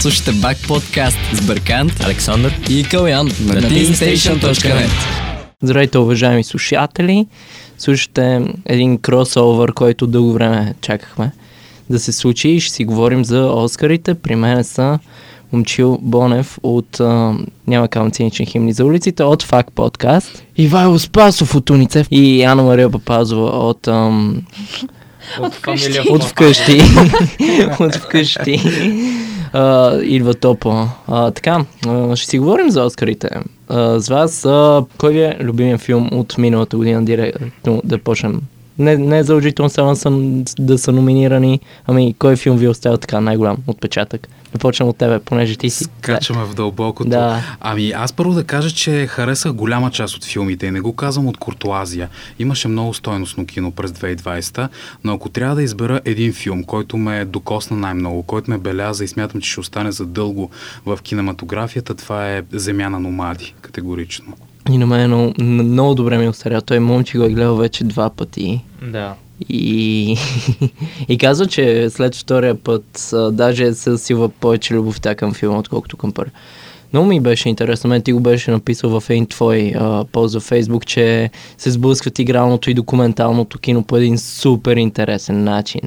Слушайте Бак подкаст с Бъркант, Александър и Калян на teamstation.net Здравейте, уважаеми слушатели! Слушате един кросовър, който дълго време чакахме да се случи и ще си говорим за Оскарите. При мен са Момчил Бонев от а, Няма кам цинични химни за улиците, от ФАК подкаст. Ивайло Спасов от Уницев и Анна Мария Папазова от... Ам, От вкъщи. от вкъщи. от вкъщи. Идва топо. А, така, а, ще си говорим за Оскарите. А, с вас, а, кой ви е любимия филм от миналата година директно да почнем? Не, не е задължително само са, да са номинирани, ами кой филм ви остава така най-голям отпечатък? Да почнем от тебе, понеже ти си... Скачаме в дълбокото. Да. Ами аз първо да кажа, че харесах голяма част от филмите и не го казвам от куртуазия. Имаше много стойностно кино през 2020, но ако трябва да избера един филм, който ме докосна най-много, който ме беляза и смятам, че ще остане задълго в кинематографията, това е Земя на номади, категорично. И на мен е много, много добре ми е остаря. Той момче го е гледал вече два пъти. Да. И, и казва, че след втория път а, даже се засилва повече любовта към филма, отколкото към първи. Много ми беше интересно. Мен ти го беше написал в един твой а, пост в Фейсбук, че се сблъскват игралното и документалното кино по един супер интересен начин.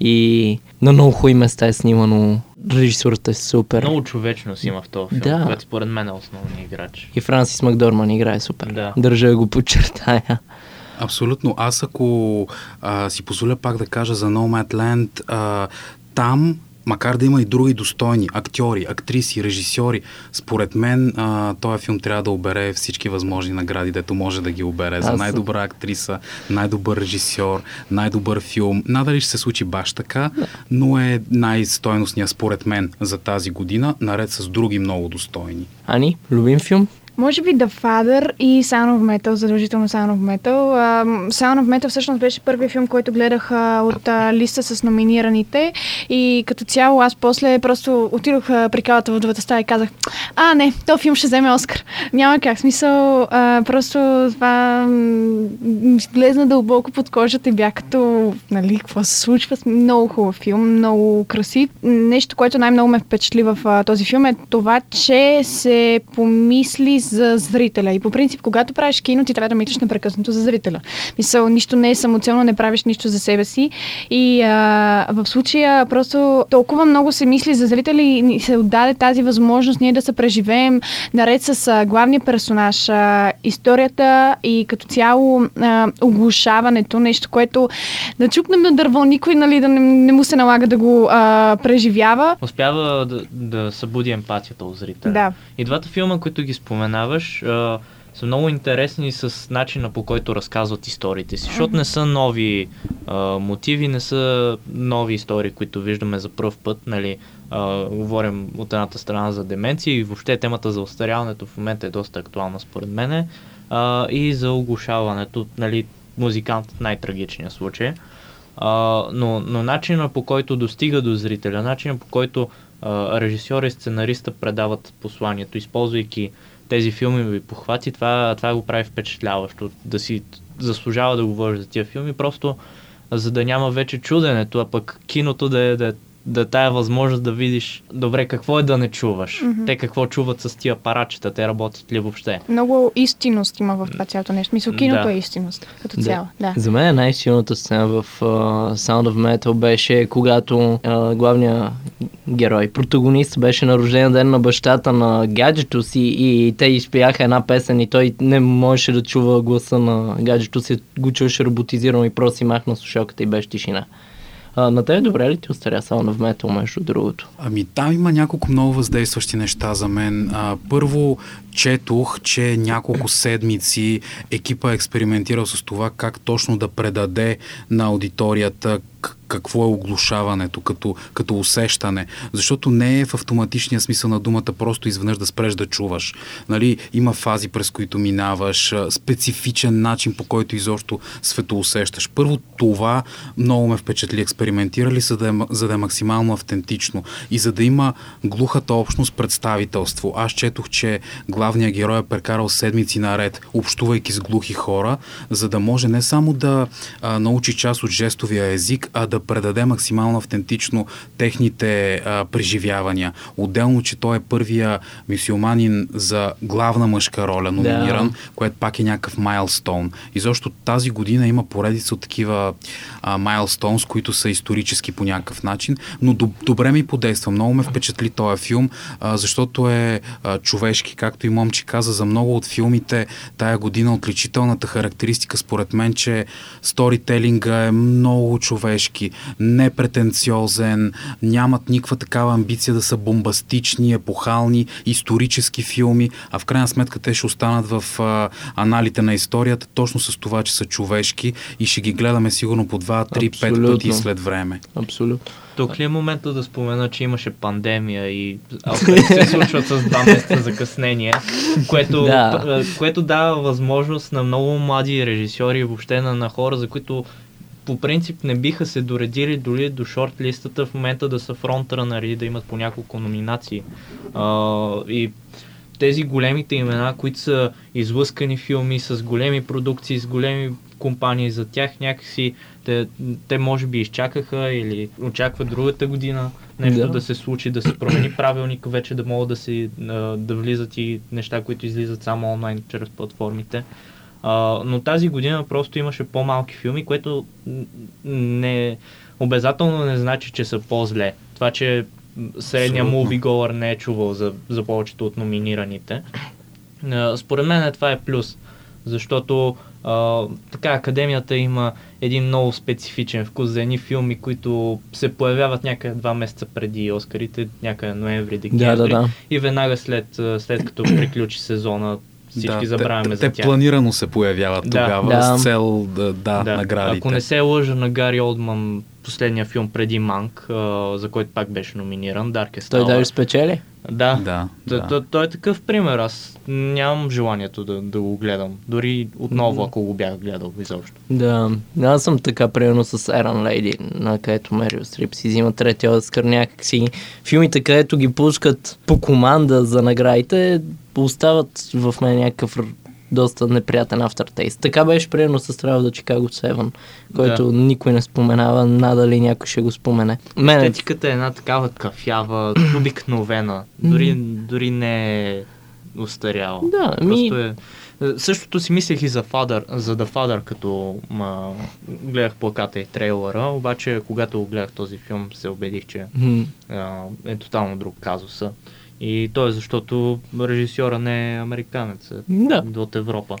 И на много хубави места е снимано. Режисурата е супер. Много човечност има в този филм, Да. което според мен е основният играч. И Франсис Макдорман играе супер. Да. Държа го подчертая. Абсолютно. Аз ако а, си позволя пак да кажа за Nomadland, а, там макар да има и други достойни актьори, актриси, режисьори, според мен а, този филм трябва да обере всички възможни награди, дето може да ги обере. За най-добра актриса, най-добър режисьор, най-добър филм. Надали ще се случи баш така, но е най-стойностният според мен за тази година, наред с други много достойни. Ани, любим филм? Може би The Father и Sound of Metal, задължително Sound of Metal. Ам, Sound of Metal всъщност беше първият филм, който гледах от а, листа с номинираните и като цяло аз после просто отидох при калата в другата стая и казах, а не, този филм ще вземе Оскар. Няма как, смисъл, просто това влезна дълбоко под кожата и бях като, нали, какво се случва. Много хубав филм, много красив. Нещо, което най-много ме впечатли в този филм е това, че се помисли за зрителя. И по принцип, когато правиш кино, ти трябва да мислиш непрекъснато за зрителя. Мисъл, нищо не е самоцелно, не правиш нищо за себе си. И а, в случая просто толкова много се мисли за зрители и се отдаде тази възможност ние да се преживеем наред с а, главния персонаж, а, историята и като цяло а, оглушаването, нещо, което да чукнем на дърво, никой нали, да не, не му се налага да го а, преживява. Успява да, да събуди емпатията у зрителя. Да. И двата филма, които ги споменаваш, а, са много интересни с начина по който разказват историите си, защото не са нови а, мотиви, не са нови истории, които виждаме за пръв път, нали, а, говорим от едната страна за деменция и въобще темата за остаряването в момента е доста актуална според мене а, и за оглушаването, нали, музикант най-трагичния случай. А, но, но начина по който достига до зрителя, начина по който а, режисьор и сценариста предават посланието, използвайки тези филмови похвати, това, това го прави впечатляващо. Да си заслужава да говориш за тия филми, просто за да няма вече чуденето, а пък киното да е, да е да е тая възможност да видиш добре какво е да не чуваш. Мгм. Те какво чуват с тия апаратчета, те работят ли въобще. Много истинност има в това цялото нещо. Мисъл, киното Да. е истинност като Да. цяло. Да. За мен най-силната сцена в uh, Sound of Metal беше когато uh, главният герой, протагонист, беше на рожден ден на бащата на гаджето си и те изпяха една песен и той не можеше да чува гласа на гаджето си, го чуваше роботизирано и просто си махна слушалката и беше тишина. На тебе добре ли ти остаря Sound of Metal, между другото? Ами там има няколко много въздействащи неща за мен. А, първо, четох, че няколко седмици екипа е експериментирал с това как точно да предаде на аудиторията какво е оглушаването като, като усещане. Защото не е в автоматичния смисъл на думата просто изведнъж да спреш да чуваш. Нали, има фази, през които минаваш, специфичен начин, по който изобщо светоусещаш. Първо това много ме впечатли. Експериментирали, за да, е, за да е максимално автентично и за да има глухата общност представителство. Аз четох, че главният главният герой е прекарал седмици наред, общувайки с глухи хора, за да може не само да а, научи част от жестовия език, а да предаде максимално автентично техните а, преживявания. Отделно, че той е първия мюсюлманин за главна мъжка роля номиниран, да. което пак е някакъв майлстоун. И защо тази година има поредица от такива майлстоунс, които са исторически по някакъв начин, но до, добре ми подейства. Много ме впечатли този филм, а, защото е а, човешки, както и момче каза, за много от филмите тая година отличителната характеристика според мен, че сторителинга е много човешки, непретенциозен, нямат никаква такава амбиция да са бомбастични, епохални, исторически филми, а в крайна сметка те ще останат в а, аналите на историята точно с това, че са човешки и ще ги гледаме сигурно по 2, 3, 5 пъти след време. Абсолютно. Тук ли е момента да спомена, че имаше пандемия и се случват с два месеца закъснение, което, да. което дава възможност на много млади режисьори и въобще на, на хора, за които по принцип не биха се доредили дори до шорт-листата в момента да са фронтранъри, да имат по няколко номинации. А, и тези големите имена, които са излъскани филми с големи продукции, с големи компании, за тях някакси те, те може би изчакаха или очакват другата година нещо да. да се случи, да се промени правилник, вече да могат да, си, да влизат и неща, които излизат само онлайн чрез платформите. А, но тази година просто имаше по-малки филми, което не обязателно не значи, че са по-зле. Това, че средния мувиголър не е чувал за, за повечето от номинираните. Според мен това е плюс, защото а, така Академията има един много специфичен вкус за едни филми, които се появяват някъде два месеца преди Оскарите, някъде ноември, декември. Да, да, да. И веднага след, след като приключи сезона, всички да, забравяме те, за тях. Те планирано се появяват да. тогава да. с цел да, да, да, наградите. Ако не се лъжа на Гари Олдман, последния филм преди Манк, за който пак беше номиниран, Darkest Той даже спечели? Да, да, да. Той, той е такъв пример. Аз нямам желанието да, да го гледам. Дори отново, ако го бях гледал изобщо. Да, аз съм така примерно с Iron Lady, на където Мерил Стрип си взима третия Оскар някакси. Филмите, където ги пускат по команда за наградите, остават в мен някакъв доста неприятен aftertaste. Така беше примерно с Travel до Chicago 7, който да. никой не споменава, надали някой ще го спомене. Мен... Естетиката е една такава кафява, обикновена, дори, дори не е устаряла. Да, ми... е... Същото си мислех и за Father, за The Father, като ма, гледах плаката и трейлера, обаче когато гледах този филм се убедих, че mm. а, е тотално друг казуса. И то е защото режисьора не е американец, е да. от Европа.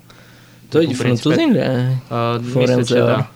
Той и французин ли е? А, мисля, че да.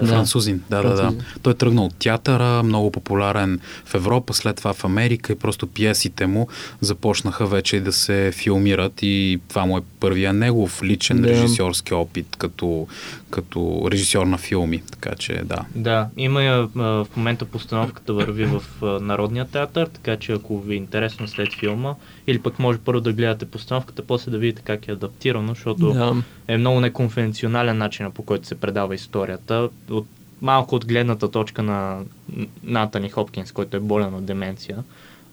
Да. Французин, да, да, да. Той е тръгнал от театъра, много популярен в Европа, след това в Америка и просто пиесите му започнаха вече да се филмират и това му е първия негов личен да. режисьорски опит като, като режисьор на филми, така че да. Да, има в момента постановката върви в Народния театър, така че ако ви е интересно след филма, или пък може първо да гледате постановката, после да видите как е адаптирано, защото да. е много неконвенционален начин по който се предава историята. От, малко от гледната точка на Натани Хопкинс, който е болен от деменция.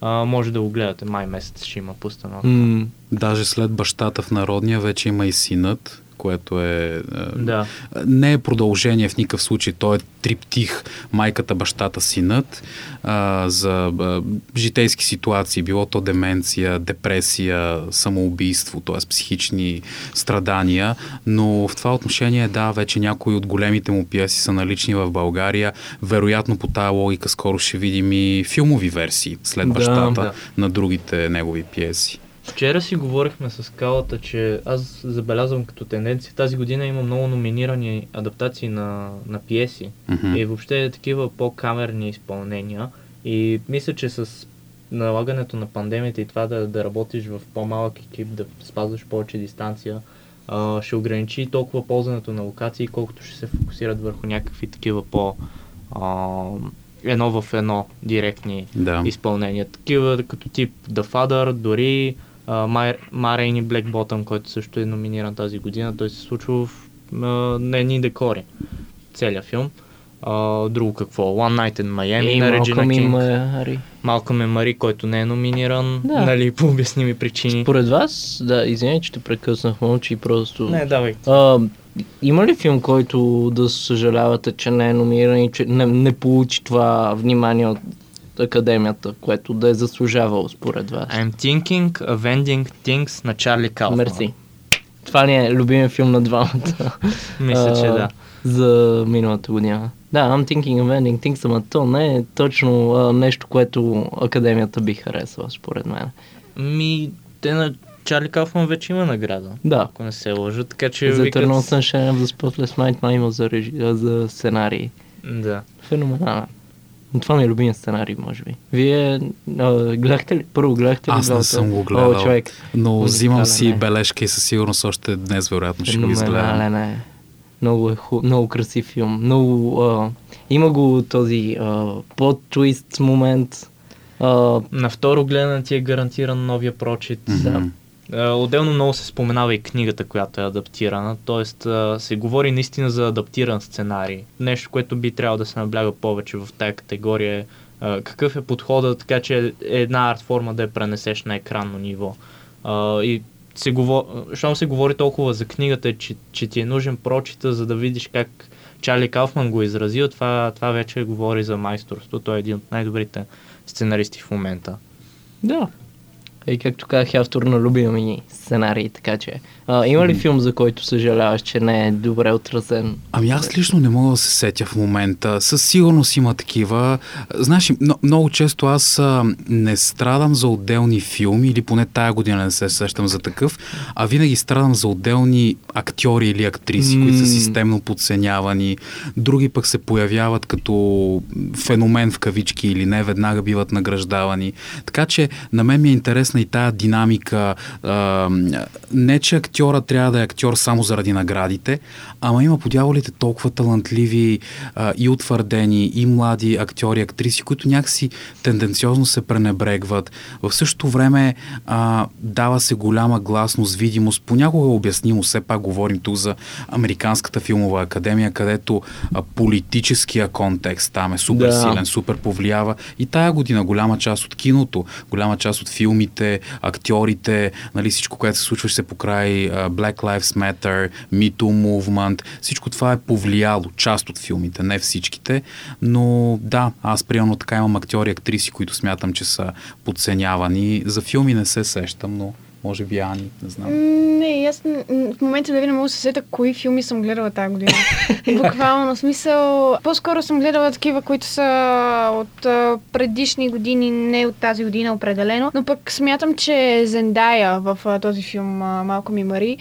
А, може да го гледате май месец, ще има постановка. Mm, даже след бащата в Народния вече има и синът, което е... е да. Не е продължение в никакъв случай. То е триптих майката, бащата, синът а, за а, житейски ситуации, било то деменция, депресия, самоубийство, т.е. психични страдания, но в това отношение, да, вече някои от големите му пиеси са налични в България. Вероятно по тази логика скоро ще видим и филмови версии след бащата да, да. на другите негови пиеси. Вчера си говорихме с Калата, че аз забелязвам като тенденция. Тази година има много номинирани адаптации на, на пиеси mm-hmm. и въобще такива по-камерни изпълнения. И мисля, че с налагането на пандемията и това да, да работиш в по-малък екип, да спазваш повече дистанция, а, ще ограничи толкова ползването на локации, колкото ще се фокусират върху някакви такива по... А, едно в едно директни да. изпълнения. Такива като тип The Father, дори Марейн и Black Bottom, който също е номиниран тази година. Той се случва в, а, едни декори. Целият филм. А, друго какво? One Night in Miami И на Реджина Кинг. Мари. Малкъм е Мари, който не е номиниран, Да. нали, по обясними причини. Според вас, да, извиня, че те прекъснах, мълчи просто. Не, давай. А, има ли филм, който да съжалявате, че не е номиниран и че не, не получи това внимание от академията, което да е заслужавал според вас? I'm thinking of ending things на Чарли Кауфман. Мерси. Това ни е любимия филм на двамата. Мисля, че да. За миналата година. Да, I'm thinking of ending things, ама то не е точно а, нещо, което академията би харесала, според мен. Ми, те на Чарли Кауфман вече има награда. Да. Ако не се лъжа, така че За викат... Eternal Sunshine of the Spotless Mind ма има за, режи... за сценарий. Да. Феноменален. Но Това ми е любимия сценарий, може би. Вие а, гледахте ли? Първо гледахте ли? Аз не съм го гледал, О, човек. но взимам си е. бележка и със сигурност още днес вероятно ще го изгледам. Феноменален е. Много е ху... много красив филм. Много... А... Има го този а, плот-твист момент. А, На второ гледане ти е гарантиран новия прочит. да. А, Отделно много се споменава и книгата, която е адаптирана, т.е. се говори наистина за адаптиран сценарий. Нещо, което би трябвало да се набляга повече в тая категория е а, какъв е подходът, така че една арт форма да я пренесеш на екранно ниво. И се говори, щом се говори толкова за книгата, че, че ти е нужен прочита, за да видиш как Чарли Кауфман го е изразил, това, това вече говори за майсторство. Той е един от най-добрите сценаристи в момента. Да. И както казах, е автор на любимия ми сценарий, така че. А, има ли филм, за който съжаляваш, че не е добре отразен? Ами аз лично не мога да се сетя в момента. Със сигурност има такива. Знаеш, много често аз не страдам за отделни филми, или поне тая година не се сещам за такъв, а винаги страдам за отделни актьори или актриси, които са системно подценявани. Други пък се появяват като феномен в кавички или не, веднага биват награждавани. Така че на мен ми е интересна и тая динамика. Не, че актьора трябва да е актьор само заради наградите, ама има по дяволите толкова талантливи а, и утвърдени, и млади актьори, актриси, които някакси тенденциозно се пренебрегват. В същото време а, дава се голяма гласност, видимост, понякога обяснимо, все пак говорим тук за Американската филмова академия, където а, политическия контекст там е супер Да. силен, супер повлиява. И тая година голяма част от киното, голяма част от филмите, актьорите, нали, всичко, което се случваше се покрай а, Black Lives Matter, Me Too Movement, всичко това е повлияло част от филмите, не всичките, но да, аз примерно така имам актьори актриси, които смятам, че са подценявани. За филми не се сещам, но може би Ани, не знам. Не, аз в момента дали не мога да се сета кои филми съм гледала тази година. Буквално, смисъл, по-скоро съм гледала такива, които са от предишни години, не от тази година определено, но пък смятам, че Зендая в този филм Малко ми Мари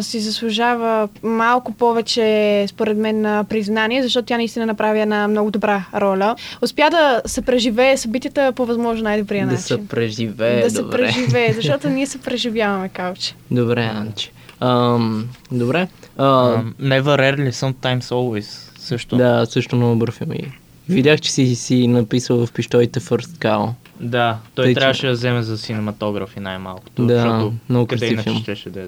си заслужава малко повече, според мен, а, признание, защото тя наистина направи една много добра роля. Успя да се преживее събитията по възможно най-добрия да начин. се преживее, да се добре. преживее, защото ние се преживяваме, калче. Добре, Анче. Ам, добре. А, Um, Never Rarely, Sometimes Always също. да, също много добър филм. И Видях, че си, си написал в пищолите First Cow. Да, той Тъй, че- трябваше да вземе за синематографи най-малкото. Да, защото много къде красив иначе филм. щеше да е.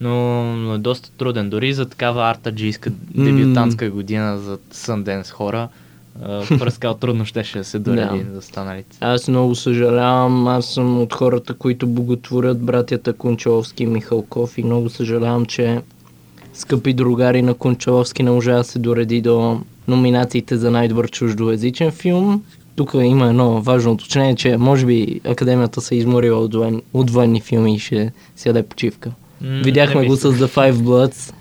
Но, но е доста труден. Дори за такава артаджийска дебютантска година за Сънденс хора, Пръскал трудно щеше да се дореди Да. за останалите. Аз много съжалявам, аз съм от хората, които боготворят братята Кончаловски и Михалков и много съжалявам, че скъпи другари на Кончаловски не можа да се дореди до номинациите за най-добър чуждоязичен филм. Тук има едно важно уточнение, че може би Академията се е изморила от, воен, от военни филми и ще си яде почивка. М, Видяхме го с. The Five Bloods.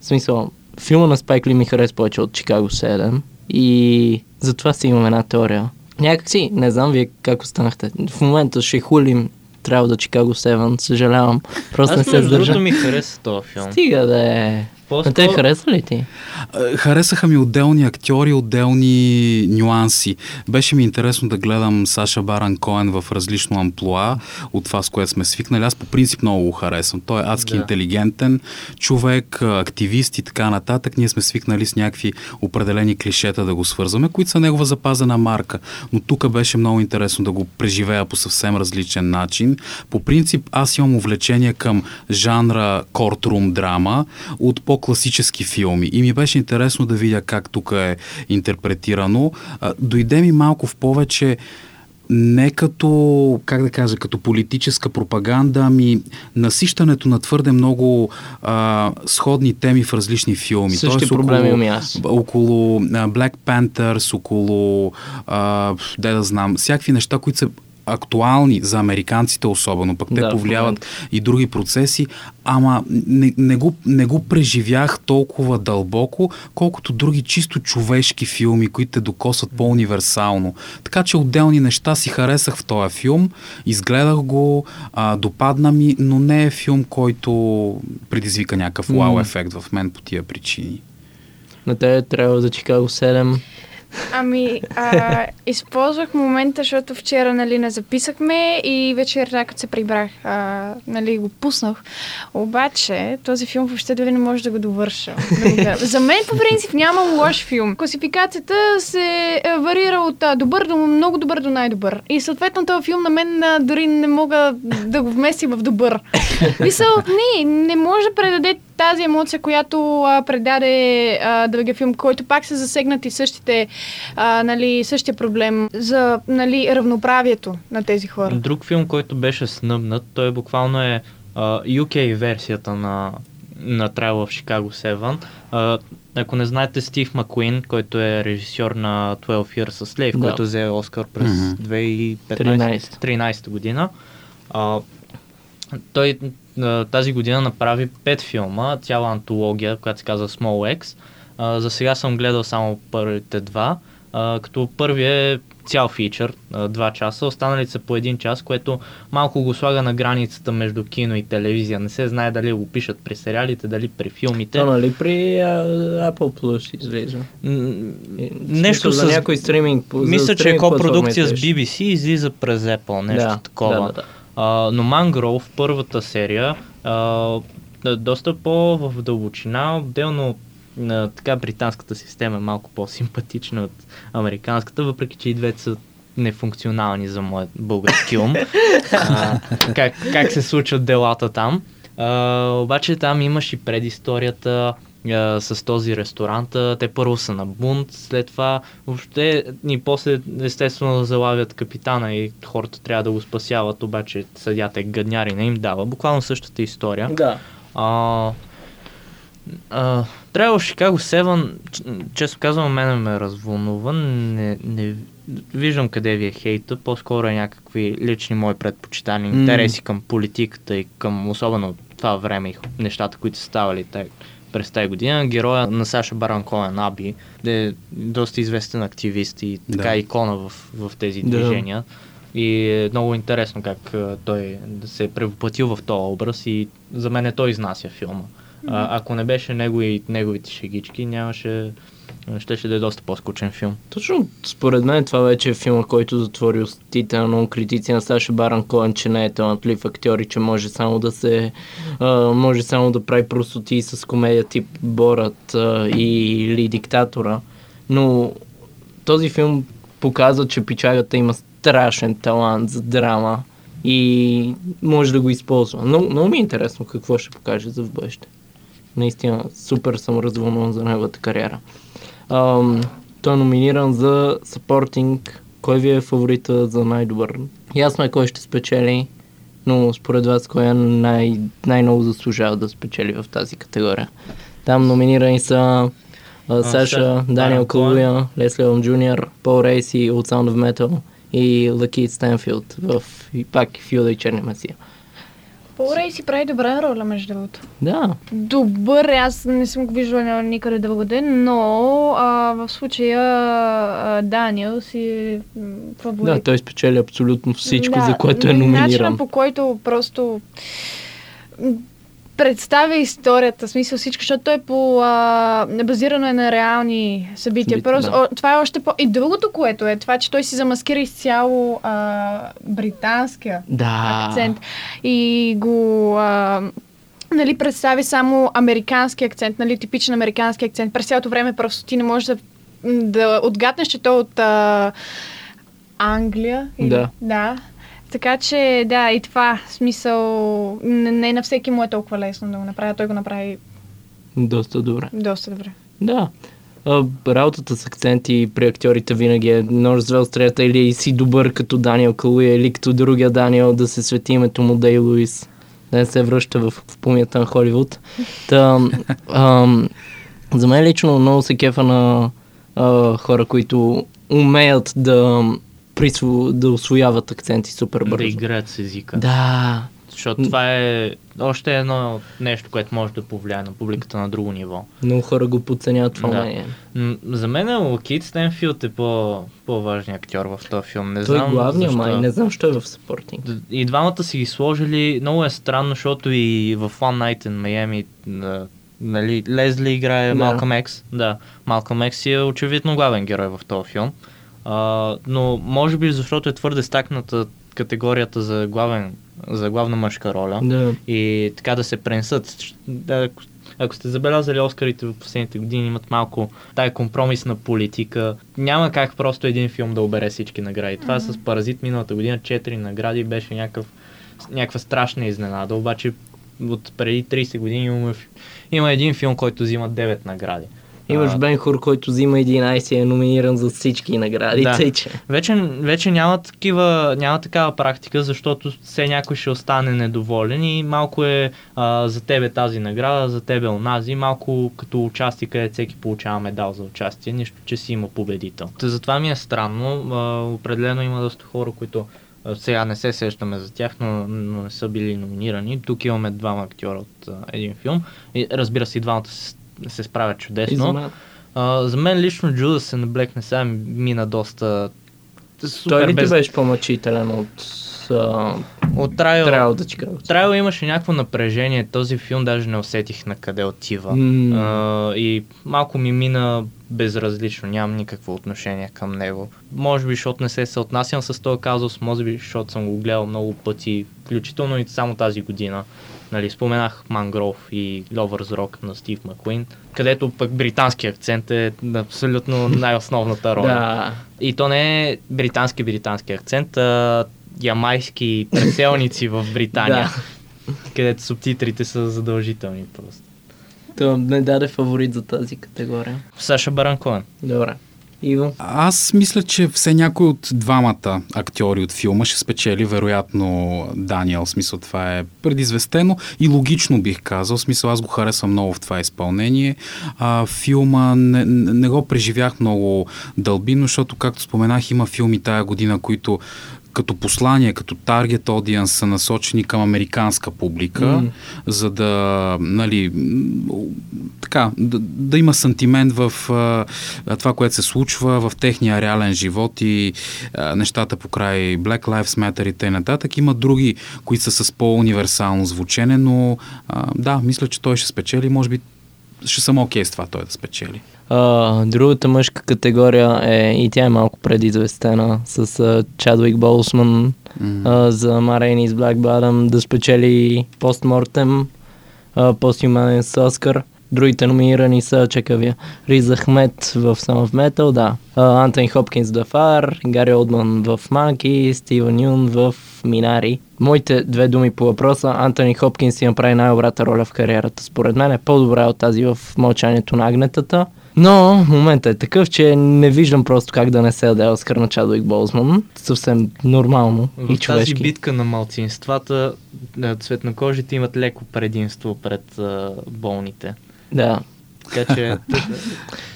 В смисъл, филма на Спайк Ли ми хареса повече от Чикаго 7 и затова си имам една теория. Някакси, не знам вие как останахте. В момента ще хулим трябва да Чикаго 7, съжалявам. Просто не Аз се между сдържа. другото ми хареса този филм. Стига да е. По-скоро- те хареса ли ти? Харесаха ми отделни актьори, отделни нюанси. Беше ми интересно да гледам Саша Баран Коен в различно амплуа от това, с което сме свикнали. Аз по принцип много го харесвам. Той е адски Да. интелигентен човек, активист и така нататък. Ние сме свикнали с някакви определени клишета да го свързваме, които са негова запазена марка. Но тук беше много интересно да го преживея по съвсем различен начин. По принцип аз имам увлечение към жанра courtroom драма от по по-класически филми. И ми беше интересно да видя как тук е интерпретирано. Дойде ми малко в повече не като, как да кажа, като политическа пропаганда, ами насищането на твърде много а, сходни теми в различни филми. Същи Тоест, проблеми около, аз. около а, Black Panthers, около, а, де да знам, всякакви неща, които са актуални за американците особено, пък те Да, повлияват и други процеси, ама не, не, го, не го преживях толкова дълбоко, колкото други чисто човешки филми, които те докосват по-универсално. Така че отделни неща си харесах в този филм, изгледах го, а, допадна ми, но не е филм, който предизвика някакъв вау ефект в мен по тия причини. На те трябва за Чикаго 7. Ами, а, използвах момента, защото вчера, нали, не записахме и вечерта, като се прибрах, а, нали, го пуснах. Обаче, този филм въобще дори не може да го довърша. Гледам. За мен, по принцип, няма лош филм. Класификацията се а, варира от а, добър до много добър до най-добър. И съответно, този филм на мен а, дори не мога да го вмести в добър. Мисъл, не, не може да предаде тази емоция, която а, предаде а, другия филм, който пак са засегнати същите, а, нали, същия проблем за нали, равноправието на тези хора. Друг филм, който беше снъбнат, той буквално е а, UK версията на, на Trial of Chicago 7. А, ако не знаете Стив Макуин, който е режисьор на 12 Years a Slave, Да. който взе Оскар през Мгм. 2015 13 година. А, той тази година направи пет филма, цяла антология, която се казва Small X. А, за сега съм гледал само първите два, а, като първият е цял фичър, два часа, останалите са по един час, което малко го слага на границата между кино и телевизия. Не се знае дали го пишат при сериалите, дали при филмите. То, нали, при а, Apple Plus излиза. Нещо с... за някой стриминг. Мисля, че е копродукция с. BBC излиза през Apple, нещо да, такова. Да, да, да. Но Mangrove, първата серия, а, е доста по-в дълбочина, отделно а, така британската система е малко по-симпатична от американската, въпреки че и двете са нефункционални за моят български ум. а, как, как се случват делата там. А, обаче там имаш и предисторията а, с този ресторант. Те първо са на бунт, след това въобще и после естествено залавят капитана и хората трябва да го спасяват, обаче съдята е гадняр и не им дава. Буквално същата история. Да. А, а, трябва 7, ч- често казвам, мене ме развълнува. Не, не виждам къде ви е хейта, по-скоро е някакви лични мои предпочитания, М. интереси към политиката и към особено това време и нещата, които са ставали те, през тази година. Героя на Саша Баран Коен, Аби, е доста известен активист и така Да. икона в, в тези Да. движения. И е много интересно как а, той се е превъплатил в този образ и за мен е той изнася филма. А, ако не беше него и неговите шегички, нямаше... Щеше да е доста по-скучен филм. Точно според мен това вече е филма, който затвори устите на критици на Саша Баран Коен, че не е талантлив актьор и че може само да се а, може само да прави простоти с комедия тип Борът а, или Диктатора. Но този филм показва, че пичагата има страшен талант за драма и може да го използва. Много, много ми е интересно какво ще покаже за в бъдеще. Наистина, супер съм развълнуван за неговата кариера. Ам, той е номиниран за съпортинг. Кой ви е фаворита за най-добър? Ясно е кой ще спечели, но според вас кой е най- най-много заслужава да спечели в тази категория? Там номинирани са а, Саша, Даниел. Калуя, Лесли Олм Джуниор, Пол Рейси от Sound of Metal и Лакит Стенфилд в и пак Фюда и Черния Месия. Пол Рей си прави добра роля, между другото. Да, Добър, аз не съм го виждала никъде другаде, но а, в случая а, Даниел си фаворит. да, той спечели абсолютно всичко, Да, за което е Начина номиниран. по който просто представя историята, в смисъл всичко, защото той е по, а, базирано е на реални събития. Събития, Просто, да. о, това е още по... И другото, което е, това, че той си замаскира изцяло а, британския Да. акцент и го а, нали, представи само американски акцент, нали, типичен американски акцент. През цялото време просто ти не можеш да, да отгаднеш, че той от а, Англия. Или, Да. да. Така че, да, и това, смисъл, не, не на всеки му е толкова лесно да го направи, той го направи Доста добре. Доста добре. Да. А, работата с акценти при актьорите винаги е нож с стрелята или си добър като Даниел Калуя или като другия Даниел да се свети името му Дей Луис. Да не се връща в, в помията на Холивуд. Та, ам, за мен лично много се кефа на а, хора, които умеят да, присво, да освояват акценти супер бързо. Да играят с езика. Да, Защото това е още едно нещо, което може да повлияе на публиката на друго ниво. много хора го подценяват това Да. За мен Лакит Стенфилд е по, по-важният актьор в този филм. Не Той е знам главния защо. май, не знам, що е в съпортинг. Д- И двамата си ги сложили. Много е странно, защото и в One Night in Miami нали, Лезли играе Да. Малкъм Екс. Да, Малкъм Екс е очевидно главен герой в този филм. А, но може би защото е твърде стакната категорията за, главен, за главна мъжка роля. Да. И така да се пренесат. Да, ако, ако сте забелязали Оскарите в последните години имат малко тая компромисна политика. Няма как просто един филм да обере всички награди. Това с Паразит миналата година 4 награди беше някакъв, някаква страшна изненада. Обаче от преди 30 години има, има един филм, който взима 9 награди. Имаш А, Бен Хур, който взима 11 и е номиниран за всички награди. Да. Тъй, че. Вече, вече няма, такива, няма такава практика, защото все някой ще остане недоволен и малко е а, за тебе тази награда, за тебе онази, малко като участие, където всеки получава медал за участие, нищо, че си има победител. Затова ми е странно. А, определено има доста хора, които сега не се сещаме за тях, но, но не са били номинирани. Тук имаме двама актьора от а, един филм. И, разбира се, и двамата се, се справят чудесно. А, за мен лично Джудас and the Black не сега мина доста супер Той ли ти без... беше по-мъчителен от а, От Трайл, Трайл да ти? Трайл имаше някакво напрежение. Този филм даже не усетих на къде отива. М. А, и малко ми мина безразлично. Нямам никакво отношение към него. Може би, защото не се съотнасям с този казус, може би, защото съм го гледал много пъти, включително и само тази година. Нали, споменах Мангров и Lovers Rock на Стив Макуин, където пък британски акцент е абсолютно най-основната роля. Да. И то не е британски-британски акцент, а ямайски преселници в Британия, където субтитрите са задължителни просто. То не даде фаворит за тази категория. Саша Баран Коен. Добре. Иво? Аз мисля, че все някой от двамата актьори от филма ще спечели, вероятно Даниел. В смисъл това е предизвестено и логично бих казал. В смисъл аз го харесвам много в това изпълнение. А, филма не, не го преживях много дълбино, защото, както споменах, има филми тая година, които като послание, като таргет аудиенс са насочени към американска публика, М. за да, нали, така, да, да има сантимент в а, това, което се случва в техния реален живот и а, нещата по край Black Lives Matter и т.н. Има други, които са с по-универсално звучене, но а, да, мисля, че той ще спечели. Може би ще съм окей с това той да спечели. А, другата мъжка категория е и тя е малко предизвестена с а, Чадвик Болсман М. а, за Марейни с Black Bottom да спечели постмортем, а, постхуманен с Оскар. Другите номинирани са, чека ви, Риз Ахмет в Son of Metal, да. Антони Хопкинс в Фар, Гари Олдман в Манки, Стивен Юн в Минари. Моите две думи по въпроса. Антони Хопкинс си направи най-добрата роля в кариерата. Според мен е по-добра от тази в Мълчанието на агнетата. Но моментът е такъв, че не виждам просто как да не се даде Оскар на Чадуик Болзман. Съвсем нормално В и тази човешки. битка на малцинствата цветнокожите имат леко предимство пред а, болните. Да. Така че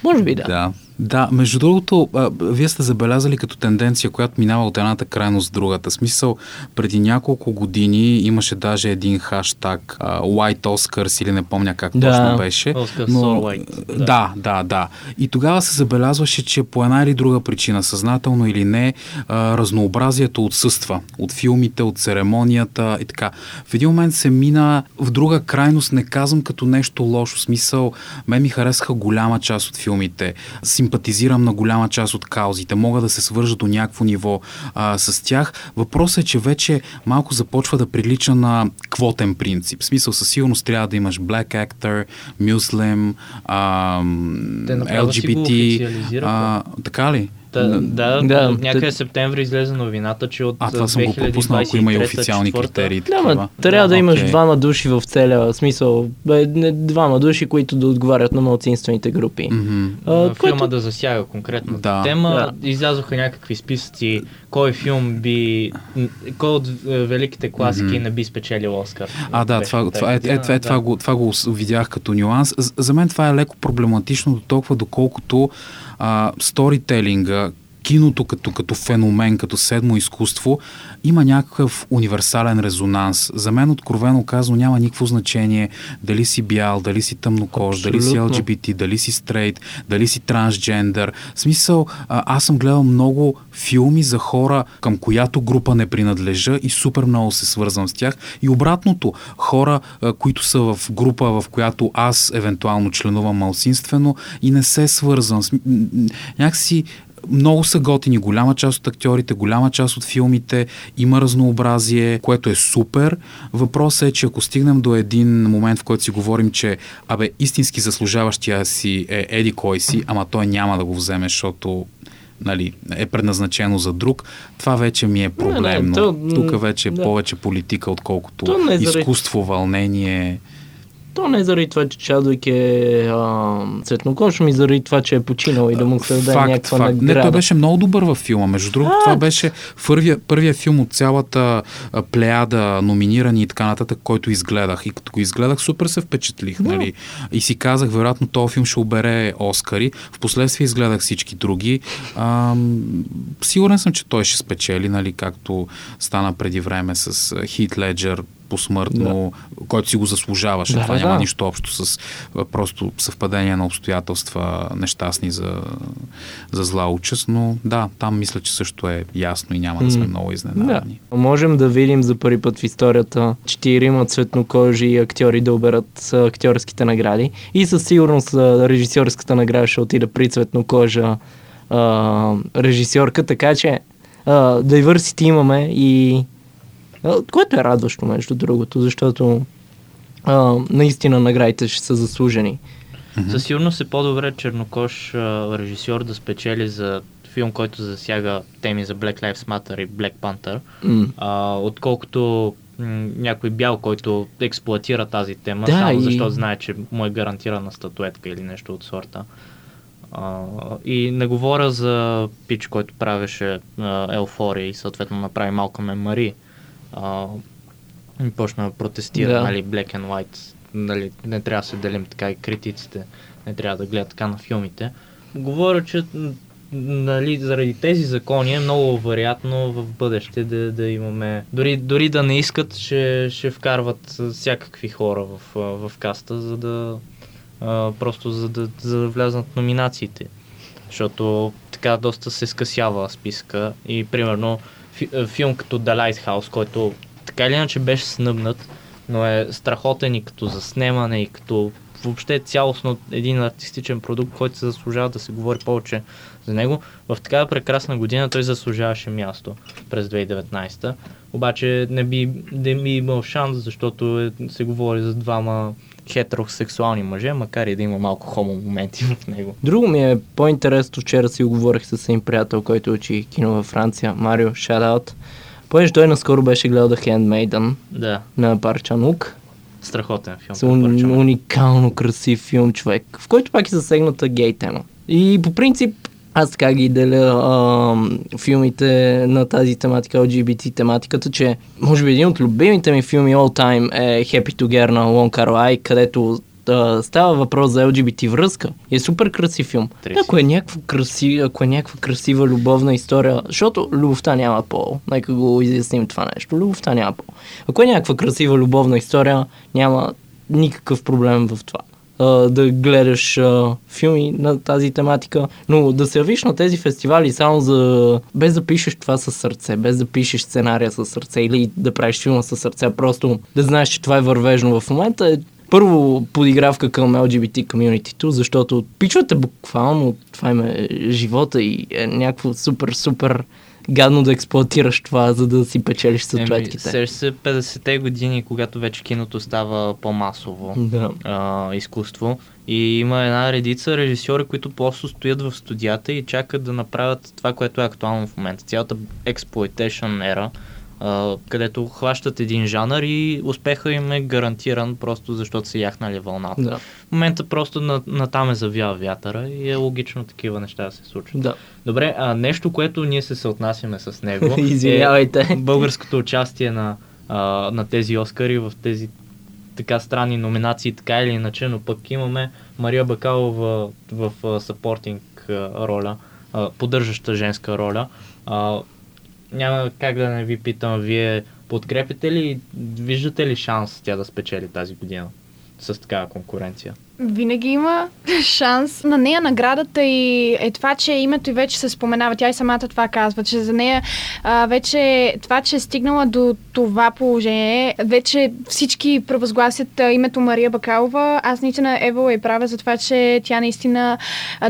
Може би да. Да. Да, между другото, а, вие сте забелязали като тенденция, която минава от едната крайност в другата. Смисъл, преди няколко години имаше даже един хаштаг а, White Oscars или не помня как Да. точно беше. Oscars so white, да. Да, да, да. И тогава се забелязваше, че по една или друга причина, съзнателно или не, а, разнообразието отсъства от филмите, от церемонията и така. В един момент се мина в друга крайност, не казвам като нещо лошо. Смисъл, мен ми харесаха голяма част от филмите. Симпатизирам на голяма част от каузите. Мога да се свържа до някакво ниво а, с тях. Въпросът е, че вече малко започва да прилича на квотен принцип. В смисъл, със сигурност трябва да имаш black actor, Muslim, Те го LGBT. А, така ли? Та, да, Да, да, някъде те- септември излезе новината, че от А, това съм го пропуснал, ако има и 2023-2024 официални критерии. Да, ма, трябва да, Да, имаш двама души в целия смисъл. Бе, не, двама души, които да отговарят на малцинствените групи. Мгм. А, А, филма което- да засяга конкретно Да. тема. Излязоха някакви списъци, кой филм би, кой от е, великите класики Мгм. не би спечелил Оскар. А, да, това, тази това, е, е, година, това, е, това, да. го, това го видях като нюанс. За, за мен това е леко проблематично до толкова, доколкото а, сторителинга, киното като, като феномен, като седмо изкуство, има някакъв универсален резонанс. За мен, откровено казано, няма никакво значение дали си бял, дали си тъмнокож, дали си. LGBT, дали си стрейт, дали си трансджендър. В смисъл, аз съм гледал много филми за хора, към която група не принадлежа и супер много се свързвам с тях. И обратното, хора, които са в група, в която аз евентуално членувам малцинствено и не се свързвам. Някакси много са готини. Голяма част от актьорите, голяма част от филмите, има разнообразие, което е супер. Въпросът е, че ако стигнем до един момент, в който си говорим, че абе, истински заслужаващия си е еди кой си, ама той няма да го вземе, защото нали, е предназначено за друг, това вече ми е проблемно. то, Тук вече е да. повече политика, отколкото То не е изкуство, вълнение. То не е заради това, че Чадуик е а, цветнокож, ми заради това, че е починал и да му се даде Факт, някаква факт. награда. Не, той беше много добър във филма. Между другото, това беше първия, първия филм от цялата а, плеяда номинирани и така нататък, който изгледах. И като го изгледах, супер се впечатлих. Нали? И си казах, вероятно, този филм ще обере Оскари. Впоследствие изгледах всички други. Ам, сигурен съм, че той ще спечели, нали, както стана преди време с а, Хит Леджер посмъртно, който си го заслужаваше. Да, това да, няма да. нищо общо с просто съвпадение на обстоятелства нещастни за, за зла участ, но да, там мисля, че също е ясно и няма да сме много Да. изненадани. Можем да видим за първи път в историята четирима цветнокожи актьори да оберат актьорските награди. И със сигурност режисьорската награда ще отида при цветнокожа а, режисьорка, така че а, diversity имаме и което е радващо между другото, защото а, наистина наградите ще са заслужени. Със сигурност е по-добре чернокош а, режисьор да спечели за филм, който засяга теми за Black Lives Matter и Black Panther, М. а, отколкото м, някой бял, който експлуатира тази тема, Да, само и- защото знае, че му е гарантирана статуетка или нещо от сорта. А, и не говоря за пич, който правеше Елфория и съответно направи малко ме Мари. А, почна да протестира, Да. нали, Black and White. Нали, не трябва да се делим така и критиците. Не трябва да гледат така на филмите. Говоря, че нали, заради тези закони е много вероятно в бъдеще да, да имаме... Дори, дори да не искат, ще, ще вкарват всякакви хора в, в каста, за да а, просто за да, за да влязат номинациите. Защото така доста се скъсява списка и примерно фи, а, филм като The Lighthouse, който така или иначе беше снъбнат, но е страхотен и като заснемане и като въобще цялостно един артистичен продукт, който се заслужава да се говори повече за него. В такава прекрасна година той заслужаваше място през 2019. Обаче не би, не би имал шанс, защото е, се говори за двама хетеросексуални мъже, макар и да има малко хомо моменти в него. Друго ми е по-интересно, вчера си говорих с един приятел, който учи кино във Франция, Марио, shout Понеже той наскоро беше гледал The Handmaiden Да, на Парчанук. Страхотен филм. С препоръчвам. уникално красив филм, човек, в който пак е засегната гей тема. И по принцип, аз така ги деля а, филмите на тази тематика, LGBT тематиката, че може би един от любимите ми филми all time е Happy Together на Лон Карлай, където а, става въпрос за LGBT връзка. Е супер красив филм. Ако е, някаква краси, ако е някаква красива любовна история, защото любовта няма пол. Нека го изясним това нещо. Любовта няма пол. Ако е някаква красива любовна история, няма никакъв проблем в това. А, да гледаш а, филми на тази тематика, но да се явиш на тези фестивали само за... без да пишеш това със сърце, без да пишеш сценария със сърце или да правиш филма със сърце, просто да знаеш, че това е вървежно в момента е първо подигравка към LGBT комьюнитито, защото пичвате буквално, това им е живота и е някакво супер, супер гадно да експлуатираш това, за да си печелиш статуетките. Сеща се 50-те години, когато вече киното става по-масово Да. а, изкуство. И има една редица режисьори, които просто стоят в студията и чакат да направят това, което е актуално в момента. Цялата exploitation ера, а, където хващат един жанр и успеха им е гарантиран просто защото са яхнали вълната. Да. В момента просто на, натам е завява вятъра и е логично такива неща да се случват. да. Добре, а нещо, което ние се съотнасяме с него Извинявайте. е българското участие на, а, на тези Оскари в тези така странни номинации, така или иначе, но пък имаме Мария Бакалова в, в съпортинг роля, поддържаща женска роля. Няма как да не ви питам, вие подкрепите ли, виждате ли шанс тя да спечели тази година с такава конкуренция? Винаги има шанс. На нея наградата и е това, че името и вече се споменава. Тя и самата това казва, че за нея а, вече това, че е стигнала до това положение, вече всички превъзгласят името Мария Бакалова. Аз наистина Ева е права за това, че тя наистина